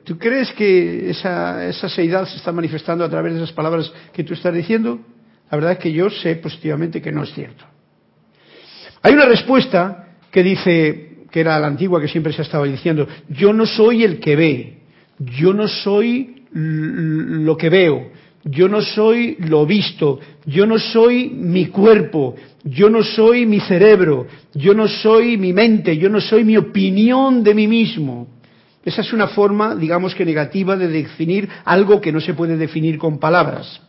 ¿Tú crees que esa, esa seidad se está manifestando a través de esas palabras que tú estás diciendo? La verdad es que yo sé positivamente que no es cierto. Hay una respuesta que dice, que era la antigua que siempre se estaba diciendo, yo no soy el que ve, yo no soy lo que veo, yo no soy lo visto, yo no soy mi cuerpo, yo no soy mi cerebro, yo no soy mi mente, yo no soy mi opinión de mí mismo. Esa es una forma, digamos que negativa, de definir algo que no se puede definir con palabras.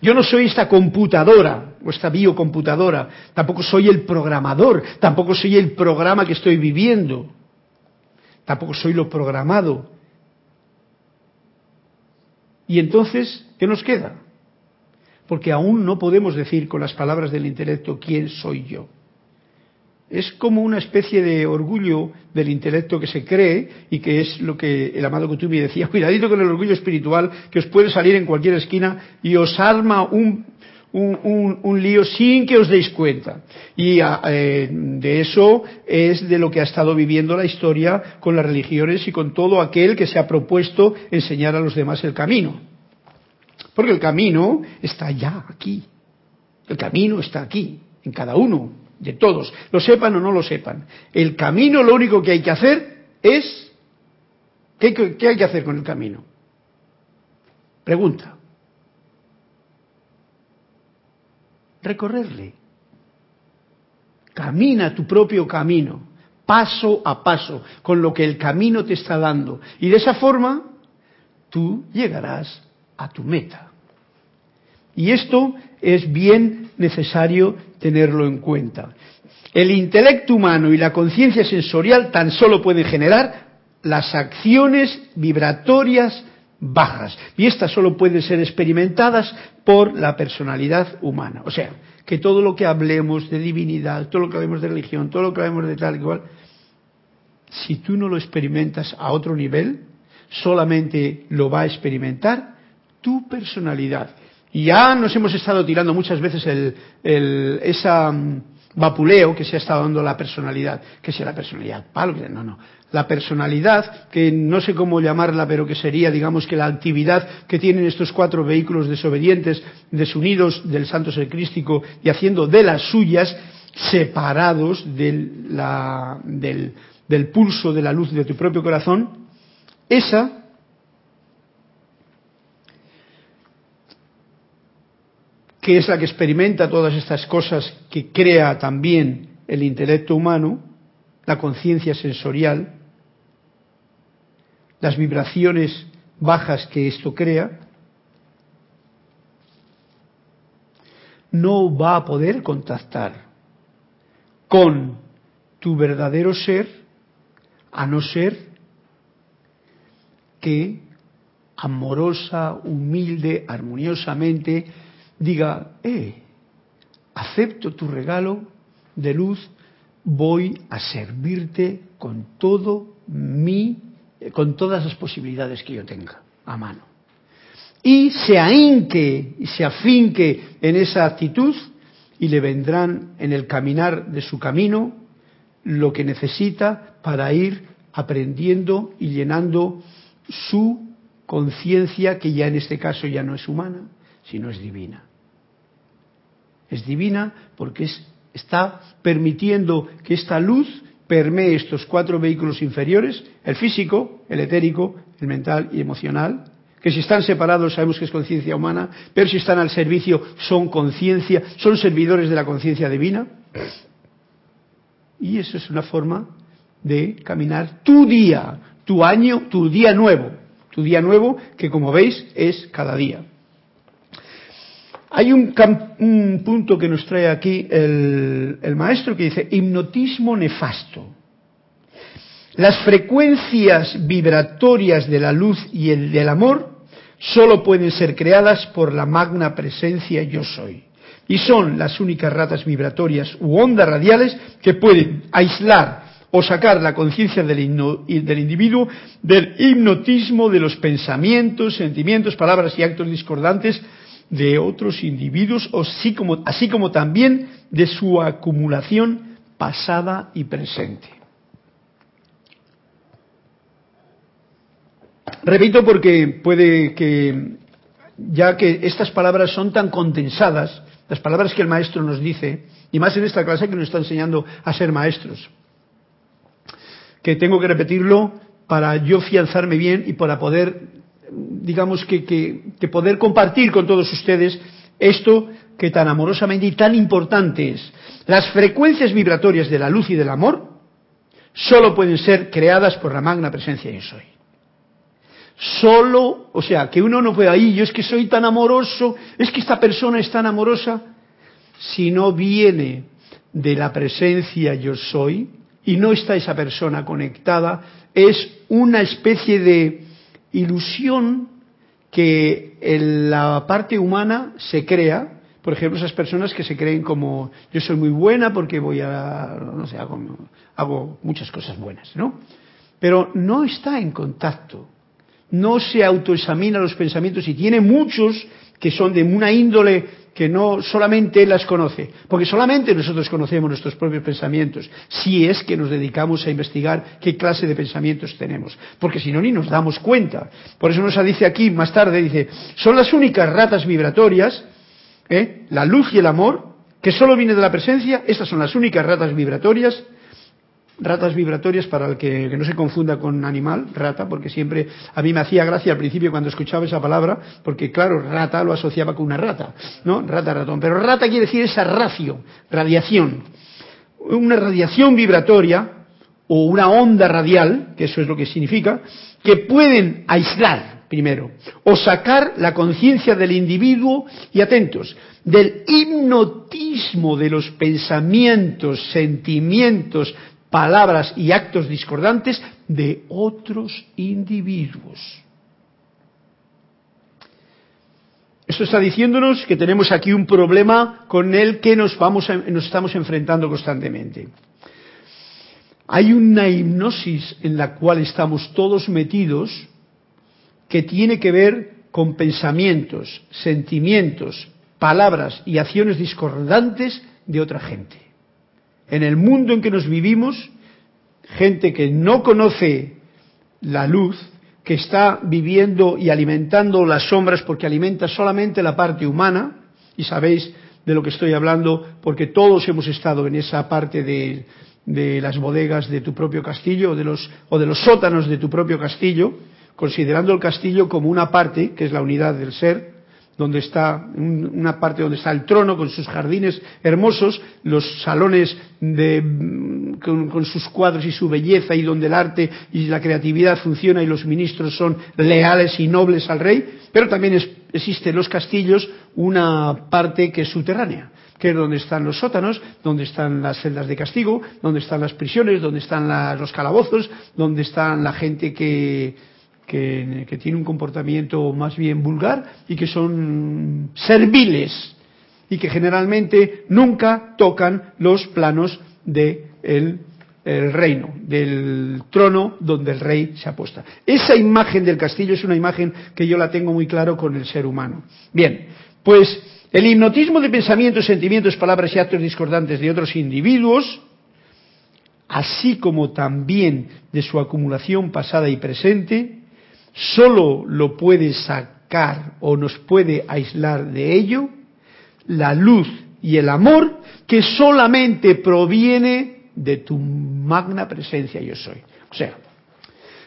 Yo no soy esta computadora o esta biocomputadora, tampoco soy el programador, tampoco soy el programa que estoy viviendo, tampoco soy lo programado. Y entonces, ¿qué nos queda? Porque aún no podemos decir con las palabras del intelecto quién soy yo. Es como una especie de orgullo del intelecto que se cree y que es lo que el amado Kutumi decía, cuidadito con el orgullo espiritual que os puede salir en cualquier esquina y os arma un, un, lío sin que os deis cuenta. Y ah, eh, de eso es de lo que ha estado viviendo la historia con las religiones y con todo aquel que se ha propuesto enseñar a los demás el camino. Porque el camino está ya aquí. El camino está aquí, en cada uno de todos, lo sepan o no lo sepan. El camino lo único que hay que hacer es... ¿Qué, qué hay que hacer con el camino? Pregunta. Recorrerle. Camina tu propio camino, paso a paso, con lo que el camino te está dando. Y de esa forma tú llegarás a tu meta. Y esto es bien necesario tenerlo en cuenta. El intelecto humano y la conciencia sensorial tan solo pueden generar las acciones vibratorias bajas. Y estas solo pueden ser experimentadas por la personalidad humana. O sea, que todo lo que hablemos de divinidad, todo lo que hablemos de religión, todo lo que hablemos de tal y cual, si tú no lo experimentas a otro nivel, solamente lo va a experimentar tu personalidad. Y ya nos hemos estado tirando muchas veces el, el esa mm, vapuleo que se ha estado dando la personalidad, que sea la personalidad palo, no, no, la personalidad, que no sé cómo llamarla, pero que sería, digamos, que la actividad que tienen estos cuatro vehículos desobedientes, desunidos del santo ser crístico y haciendo de las suyas, separados del, del, del pulso de la luz de tu propio corazón, esa que es la que experimenta todas estas cosas que crea también el intelecto humano, la conciencia sensorial, las vibraciones bajas que esto crea, no va a poder contactar con tu verdadero ser a no ser que amorosa, humilde, armoniosamente diga, eh, acepto tu regalo de luz, voy a servirte con todo mi, con todas las posibilidades que yo tenga a mano. Y se ahinque y se afinque en esa actitud y le vendrán en el caminar de su camino lo que necesita para ir aprendiendo y llenando su conciencia, que ya en este caso ya no es humana, sino es divina es divina porque está permitiendo que esta luz permee estos cuatro vehículos inferiores, el físico, el etérico, el mental y emocional, que si están separados sabemos que es conciencia humana, pero si están al servicio son conciencia, son servidores de la conciencia divina. Y eso es una forma de caminar tu día, tu año, tu día nuevo, tu día nuevo que como veis es cada día. Hay un, punto que nos trae aquí el, maestro que dice hipnotismo nefasto. Las frecuencias vibratorias de la luz y el del amor solo pueden ser creadas por la magna presencia yo soy. Y son las únicas ratas vibratorias u ondas radiales que pueden aislar o sacar la conciencia del, individuo del hipnotismo de los pensamientos, sentimientos, palabras y actos discordantes de otros individuos, así como, también de su acumulación pasada y presente. Repito porque puede que, ya que estas palabras son tan condensadas, las palabras que el maestro nos dice, y más en esta clase que nos está enseñando a ser maestros, que tengo que repetirlo para yo fianzarme bien y para poder, digamos que, que, poder compartir con todos ustedes esto que tan amorosamente y tan importante es. Las frecuencias vibratorias de la luz y del amor solo pueden ser creadas por la magna presencia yo soy. Solo, o sea, que uno no pueda, ahí yo es que soy tan amoroso, es que esta persona es tan amorosa, si no viene de la presencia yo soy, y no está esa persona conectada, es una especie de ilusión que en la parte humana se crea, por ejemplo, esas personas que se creen como yo soy muy buena porque voy a, no sé, hago, hago muchas cosas buenas, ¿no? Pero no está en contacto, no se autoexamina los pensamientos y tiene muchos que son de una índole que no solamente él las conoce, porque solamente nosotros conocemos nuestros propios pensamientos, si es que nos dedicamos a investigar qué clase de pensamientos tenemos, porque si no ni nos damos cuenta. Por eso nos dice aquí más tarde, dice, son las únicas ratas vibratorias, ¿eh? la luz y el amor, que solo viene de la presencia, estas son las únicas ratas vibratorias ratas vibratorias para el que, no se confunda con animal, rata, porque siempre a mí me hacía gracia al principio cuando escuchaba esa palabra, porque claro, rata lo asociaba con una rata, ¿no? Rata, ratón. Pero rata quiere decir esa racio, radiación. Una radiación vibratoria o una onda radial, que eso es lo que significa, que pueden aislar primero, o sacar la conciencia del individuo, y atentos, del hipnotismo de los pensamientos, sentimientos, palabras y actos discordantes de otros individuos. Esto está diciéndonos que tenemos aquí un problema con el que nos, vamos nos estamos enfrentando constantemente. Hay una hipnosis en la cual estamos todos metidos que tiene que ver con pensamientos, sentimientos, palabras y acciones discordantes de otra gente en el mundo en que nos vivimos, gente que no conoce la luz, que está viviendo y alimentando las sombras porque alimenta solamente la parte humana, y sabéis de lo que estoy hablando porque todos hemos estado en esa parte de, las bodegas de tu propio castillo o de, los, sótanos de tu propio castillo, considerando el castillo como una parte, que es la unidad del ser, donde está una parte donde está el trono con sus jardines hermosos, los salones de, con, sus cuadros y su belleza y donde el arte y la creatividad funciona y los ministros son leales y nobles al rey, pero también existe en los castillos una parte que es subterránea que es donde están los sótanos, donde están las celdas de castigo, donde están las prisiones, donde están los calabozos, donde están la gente que, que, tiene un comportamiento más bien vulgar y que son serviles y que generalmente nunca tocan los planos del el reino, del trono donde el rey se aposta. Esa imagen del castillo es una imagen que yo la tengo muy claro con el ser humano. Bien, pues el hipnotismo de pensamientos, sentimientos, palabras y actos discordantes de otros individuos, así como también de su acumulación pasada y presente, solo lo puede sacar o nos puede aislar de ello la luz y el amor que solamente proviene de tu magna presencia yo soy. O sea,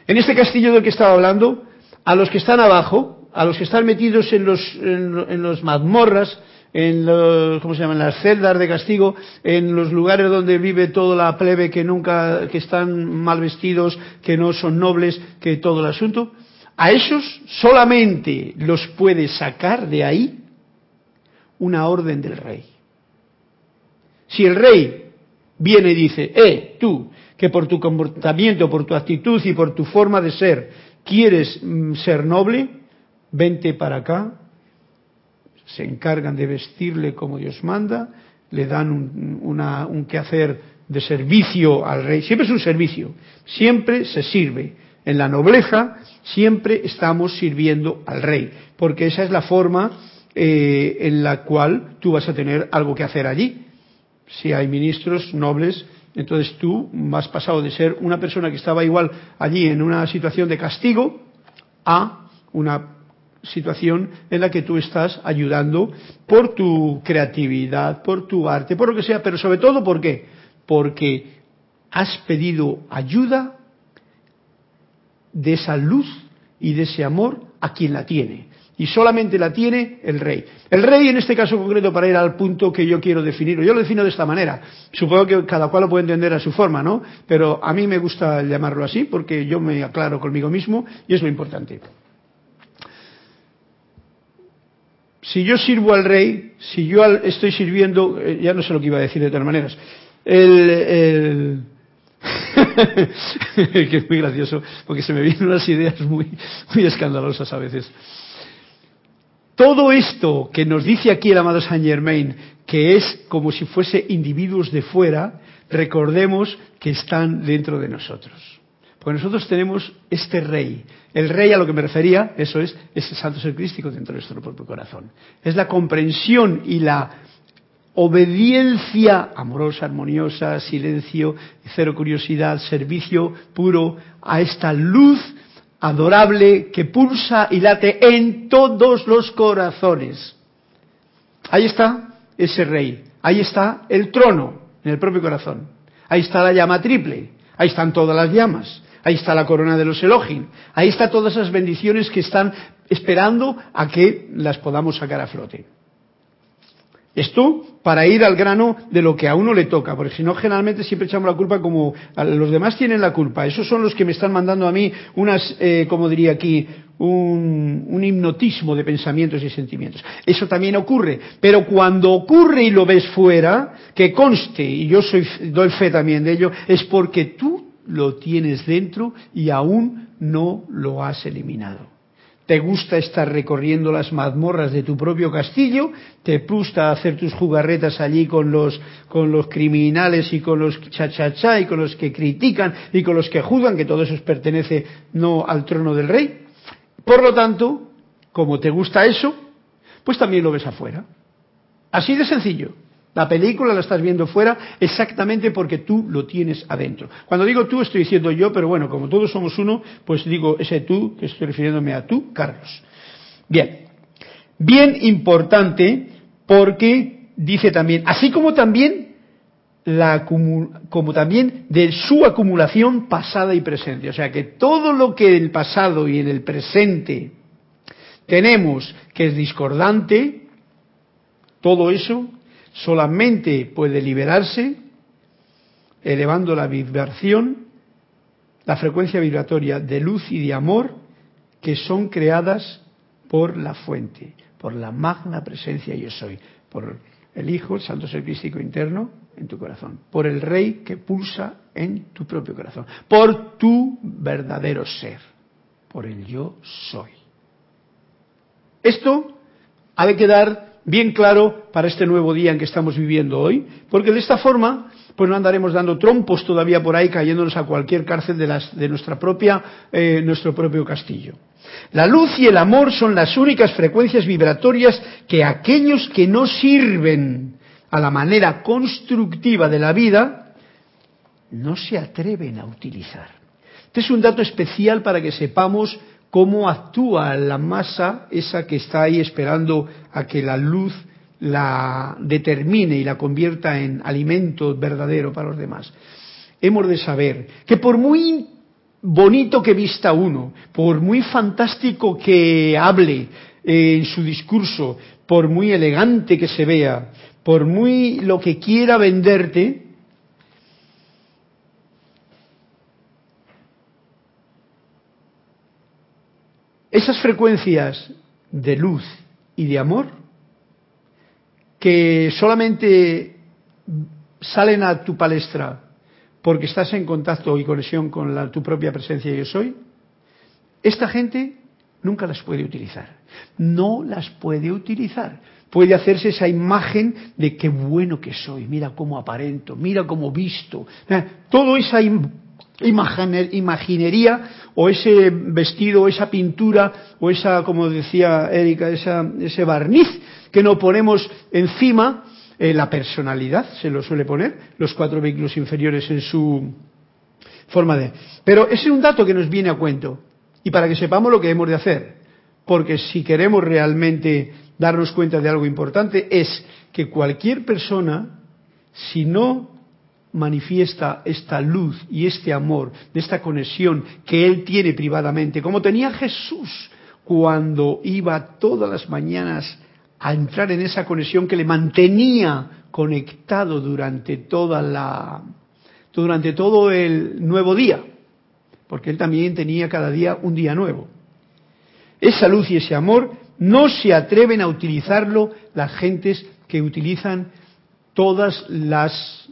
en este castillo del que estaba hablando, a los que están abajo, a los que están metidos en los, en, los mazmorras, en los, ¿cómo se llaman? las celdas de castigo, en los lugares donde vive toda la plebe que nunca, que están mal vestidos, que no son nobles, que todo el asunto. A esos solamente los puede sacar de ahí una orden del rey. Si el rey viene y dice, eh, tú, que por tu comportamiento, por tu actitud y por tu forma de ser quieres mm, ser noble, vente para acá, se encargan de vestirle como Dios manda, le dan un, una, un quehacer de servicio al rey, siempre es un servicio, siempre se sirve. En la nobleza siempre estamos sirviendo al rey, porque esa es la forma eh, en la cual tú vas a tener algo que hacer allí. Si hay ministros nobles, entonces tú has pasado de ser una persona que estaba igual allí en una situación de castigo a una situación en la que tú estás ayudando por tu creatividad, por tu arte, por lo que sea, pero sobre todo ¿por qué? Porque has pedido ayuda de esa luz y de ese amor a quien la tiene. Y solamente la tiene el rey. El rey, en este caso concreto, para ir al punto que yo quiero definir, yo lo defino de esta manera. Supongo que cada cual lo puede entender a su forma, ¿no? Pero a mí me gusta llamarlo así porque yo me aclaro conmigo mismo y es lo importante. si yo sirvo al rey, si yo estoy sirviendo, eh, ya no sé lo que iba a decir de todas maneras, el, que es muy gracioso, porque se me vienen unas ideas muy, muy escandalosas a veces. Todo esto que nos dice aquí el amado Saint Germain, que es como si fuese individuos de fuera, recordemos que están dentro de nosotros. Porque nosotros tenemos este rey. El rey a lo que me refería, eso es, ese santo ser crístico dentro de nuestro propio corazón. Es la comprensión y la obediencia amorosa, armoniosa, silencio, cero curiosidad, servicio puro a esta luz adorable que pulsa y late en todos los corazones. Ahí está ese rey, ahí está el trono en el propio corazón, ahí está la llama triple, ahí están todas las llamas, Ahí está la corona de los Elohim. Ahí está todas esas bendiciones que están esperando a que las podamos sacar a flote. Esto para ir al grano de lo que a uno le toca, porque si no, generalmente siempre echamos la culpa como los demás tienen la culpa. Esos son los que me están mandando a mí unas, eh, como diría aquí, un, un, hipnotismo de pensamientos y sentimientos. Eso también ocurre, pero cuando ocurre y lo ves fuera, que conste, y yo soy, doy fe también de ello, es porque tú lo tienes dentro y aún no lo has eliminado. Te gusta estar recorriendo las mazmorras de tu propio castillo, te gusta hacer tus jugarretas allí con los, con los criminales y con los cha-cha-cha y con los que critican y con los que juzgan, que todo eso pertenece no al trono del rey. Por lo tanto, como te gusta eso, pues también lo ves afuera. Así de sencillo. La película la estás viendo fuera exactamente porque tú lo tienes adentro. Cuando digo tú estoy diciendo yo, pero bueno, como todos somos uno, pues digo ese tú, que estoy refiriéndome a tú, Carlos. Bien, bien importante porque dice también, así como también la como también de su acumulación pasada y presente. O sea que todo lo que en el pasado y en el presente tenemos que es discordante, todo eso solamente puede liberarse elevando la vibración, la frecuencia vibratoria de luz y de amor que son creadas por la fuente, por la magna presencia yo soy, por el Hijo, el Santo Ser Crístico interno en tu corazón, por el Rey que pulsa en tu propio corazón, por tu verdadero ser, por el yo soy. Esto ha de quedar bien claro para este nuevo día en que estamos viviendo hoy, porque de esta forma pues no andaremos dando trompos todavía por ahí cayéndonos a cualquier cárcel de, nuestra propia, eh, nuestro propio castillo. La luz y el amor son las únicas frecuencias vibratorias que aquellos que no sirven a la manera constructiva de la vida no se atreven a utilizar. Este es un dato especial para que sepamos cómo actúa la masa esa que está ahí esperando a que la luz la determine y la convierta en alimento verdadero para los demás. Hemos de saber que por muy bonito que vista uno, por muy fantástico que hable, eh, en su discurso, por muy elegante que se vea, por muy lo que quiera venderte, esas frecuencias de luz y de amor que solamente salen a tu palestra porque estás en contacto y conexión con tu propia presencia yo soy, esta gente nunca las puede utilizar. No las puede utilizar. Puede hacerse esa imagen de qué bueno que soy, mira cómo aparento, mira cómo visto. Todo esa imaginería o ese vestido o esa pintura o esa, como decía Erika, esa, ese barniz que nos ponemos encima eh, la personalidad se lo suele poner, los cuatro vehículos inferiores en su forma de... Pero ese es un dato que nos viene a cuento y para que sepamos lo que hemos de hacer, porque si queremos realmente darnos cuenta de algo importante es que cualquier persona, si no manifiesta esta luz y este amor, de esta conexión que él tiene privadamente, como tenía Jesús cuando iba todas las mañanas a entrar en esa conexión que le mantenía conectado durante toda la durante todo el nuevo día, porque él también tenía cada día un día nuevo. Esa luz y ese amor no se atreven a utilizarlo las gentes que utilizan todas las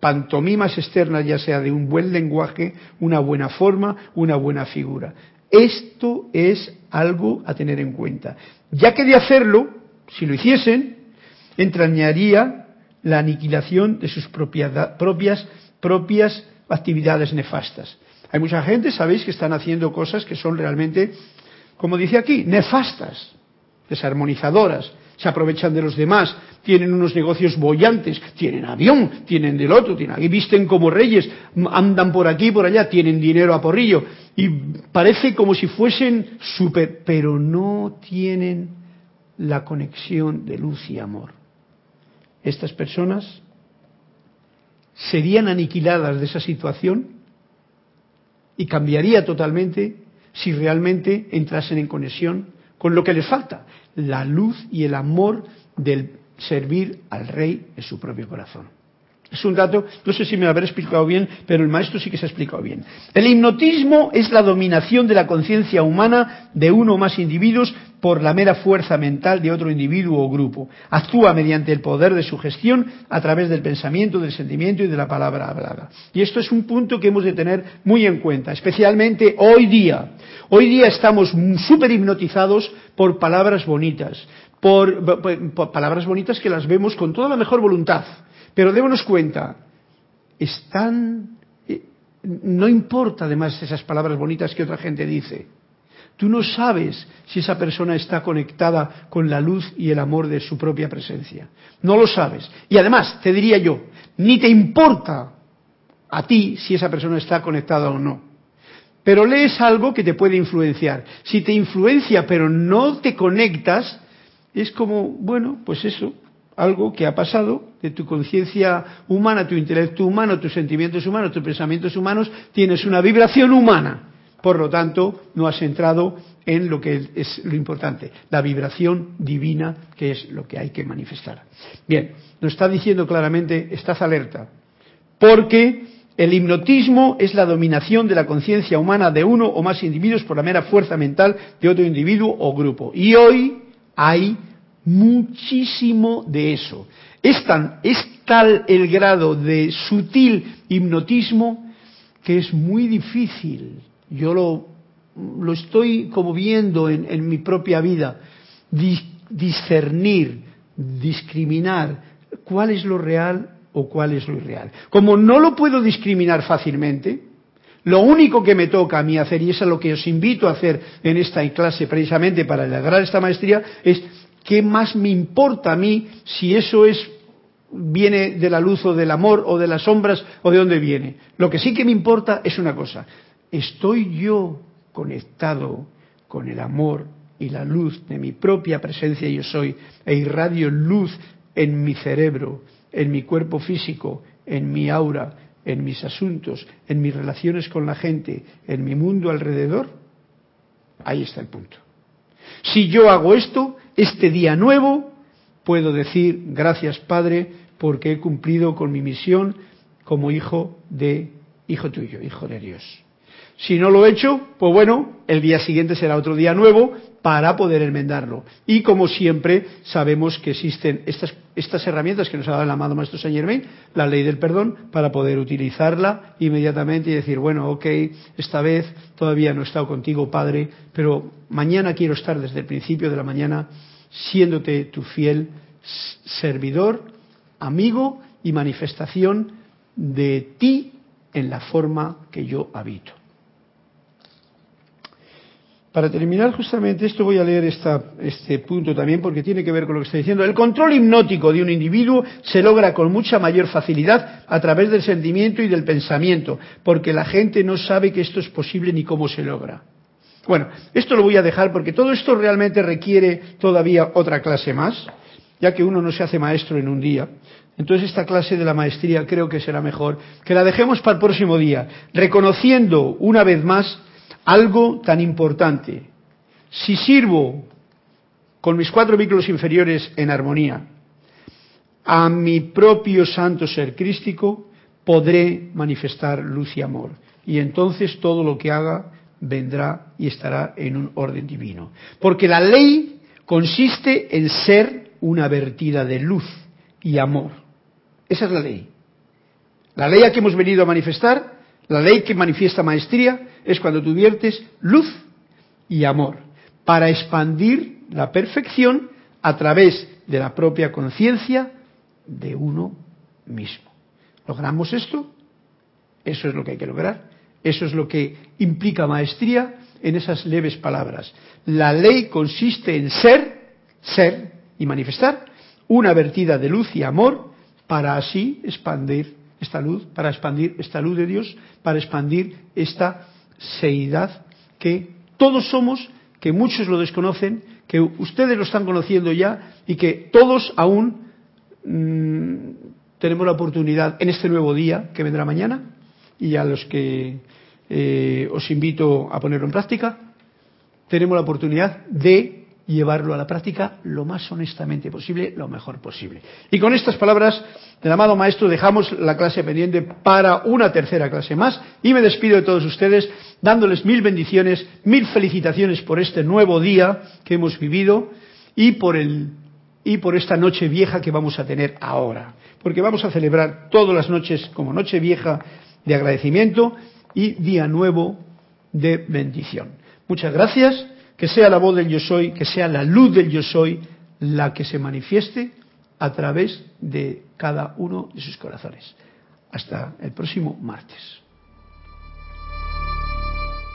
pantomimas externas, ya sea de un buen lenguaje, una buena forma, una buena figura. Esto es algo a tener en cuenta, ya que de hacerlo si lo hiciesen, entrañaría la aniquilación de sus propias, propias actividades nefastas. Hay mucha gente, sabéis, que están haciendo cosas que son realmente, como dice aquí, nefastas, desarmonizadoras, se aprovechan de los demás, tienen unos negocios bollantes, tienen avión, tienen del otro, tienen, visten como reyes, andan por aquí por allá, tienen dinero a porrillo, y parece como si fuesen super, pero no tienen la conexión de luz y amor. Estas personas serían aniquiladas de esa situación y cambiaría totalmente si realmente entrasen en conexión con lo que les falta, la luz y el amor del servir al rey en su propio corazón. Es un dato, no sé si me lo habré explicado bien, pero el maestro sí que se ha explicado bien. El hipnotismo es la dominación de la conciencia humana de uno o más individuos por la mera fuerza mental de otro individuo o grupo. Actúa mediante el poder de su gestión a través del pensamiento, del sentimiento y de la palabra hablada. Y esto es un punto que hemos de tener muy en cuenta, especialmente hoy día. Hoy día estamos súper hipnotizados por palabras bonitas, por, por palabras bonitas que las vemos con toda la mejor voluntad pero démonos cuenta, están, eh, no importa además esas palabras bonitas que otra gente dice. Tú no sabes si esa persona está conectada con la luz y el amor de su propia presencia. No lo sabes. Y además, te diría yo, ni te importa a ti si esa persona está conectada o no. Pero lees algo que te puede influenciar. Si te influencia pero no te conectas, es como, bueno, pues eso, algo que ha pasado de tu conciencia humana, tu intelecto humano, tus sentimientos humanos, tus pensamientos humanos, tienes una vibración humana. Por lo tanto, no has entrado en lo que es lo importante, la vibración divina, que es lo que hay que manifestar. Bien, nos está diciendo claramente, estás alerta, porque el hipnotismo es la dominación de la conciencia humana de uno o más individuos por la mera fuerza mental de otro individuo o grupo. Y hoy hay muchísimo de eso. Es, tan, es tal el grado de sutil hipnotismo que es muy difícil. Yo lo, lo estoy como viendo en, en mi propia vida, discernir, discriminar cuál es lo real o cuál es lo irreal. Como no lo puedo discriminar fácilmente, lo único que me toca a mí hacer, y es a lo que os invito a hacer en esta clase precisamente para lograr esta maestría, es ¿qué más me importa a mí si eso es viene de la luz o del amor o de las sombras o de dónde viene? Lo que sí que me importa es una cosa, ¿estoy yo conectado con el amor y la luz de mi propia presencia yo soy e irradio luz en mi cerebro, en mi cuerpo físico, en mi aura, en mis asuntos, en mis relaciones con la gente, en mi mundo alrededor? Ahí está el punto. Si yo hago esto, este día nuevo, puedo decir gracias Padre porque he cumplido con mi misión como hijo de hijo tuyo, hijo de Dios. Si no lo he hecho, pues bueno, el día siguiente será otro día nuevo para poder enmendarlo. Y como siempre, sabemos que existen estas, estas herramientas que nos ha dado el amado Maestro Saint Germain, la ley del perdón, para poder utilizarla inmediatamente y decir, bueno, ok, esta vez todavía no he estado contigo, Padre, pero mañana quiero estar desde el principio de la mañana siéndote tu fiel servidor, amigo y manifestación de ti en la forma que yo habito. Para terminar justamente esto voy a leer este punto también porque tiene que ver con lo que estoy diciendo. El control hipnótico de un individuo se logra con mucha mayor facilidad a través del sentimiento y del pensamiento, porque la gente no sabe que esto es posible ni cómo se logra. Bueno, esto lo voy a dejar porque todo esto realmente requiere todavía otra clase más, ya que uno no se hace maestro en un día. Entonces esta clase de la maestría creo que será mejor que la dejemos para el próximo día, reconociendo una vez más algo tan importante. Si sirvo con mis cuatro vínculos inferiores en armonía a mi propio santo ser crístico, podré manifestar luz y amor. Y entonces todo lo que haga vendrá y estará en un orden divino. Porque la ley consiste en ser una vertida de luz y amor. Esa es la ley. La ley a que hemos venido a manifestar, la ley que manifiesta maestría, es cuando tú viertes luz y amor para expandir la perfección a través de la propia conciencia de uno mismo. ¿Logramos esto? Eso es lo que hay que lograr. Eso es lo que implica maestría en esas leves palabras. La ley consiste en ser, ser y manifestar una vertida de luz y amor para así expandir esta luz, para expandir esta luz de Dios, para expandir esta seidad que todos somos, que muchos lo desconocen, que ustedes lo están conociendo ya y que todos aún mm, tenemos la oportunidad en este nuevo día que vendrá mañana. Y a los que eh, os invito a ponerlo en práctica, tenemos la oportunidad de llevarlo a la práctica lo más honestamente posible, lo mejor posible. Y con estas palabras del amado maestro dejamos la clase pendiente para una tercera clase más y me despido de todos ustedes dándoles mil bendiciones, mil felicitaciones por este nuevo día que hemos vivido y por el y por esta noche vieja que vamos a tener ahora, porque vamos a celebrar todas las noches como noche vieja de agradecimiento y día nuevo de bendición. Muchas gracias que sea la voz del yo soy, que sea la luz del yo soy la que se manifieste a través de cada uno de sus corazones. Hasta el próximo martes.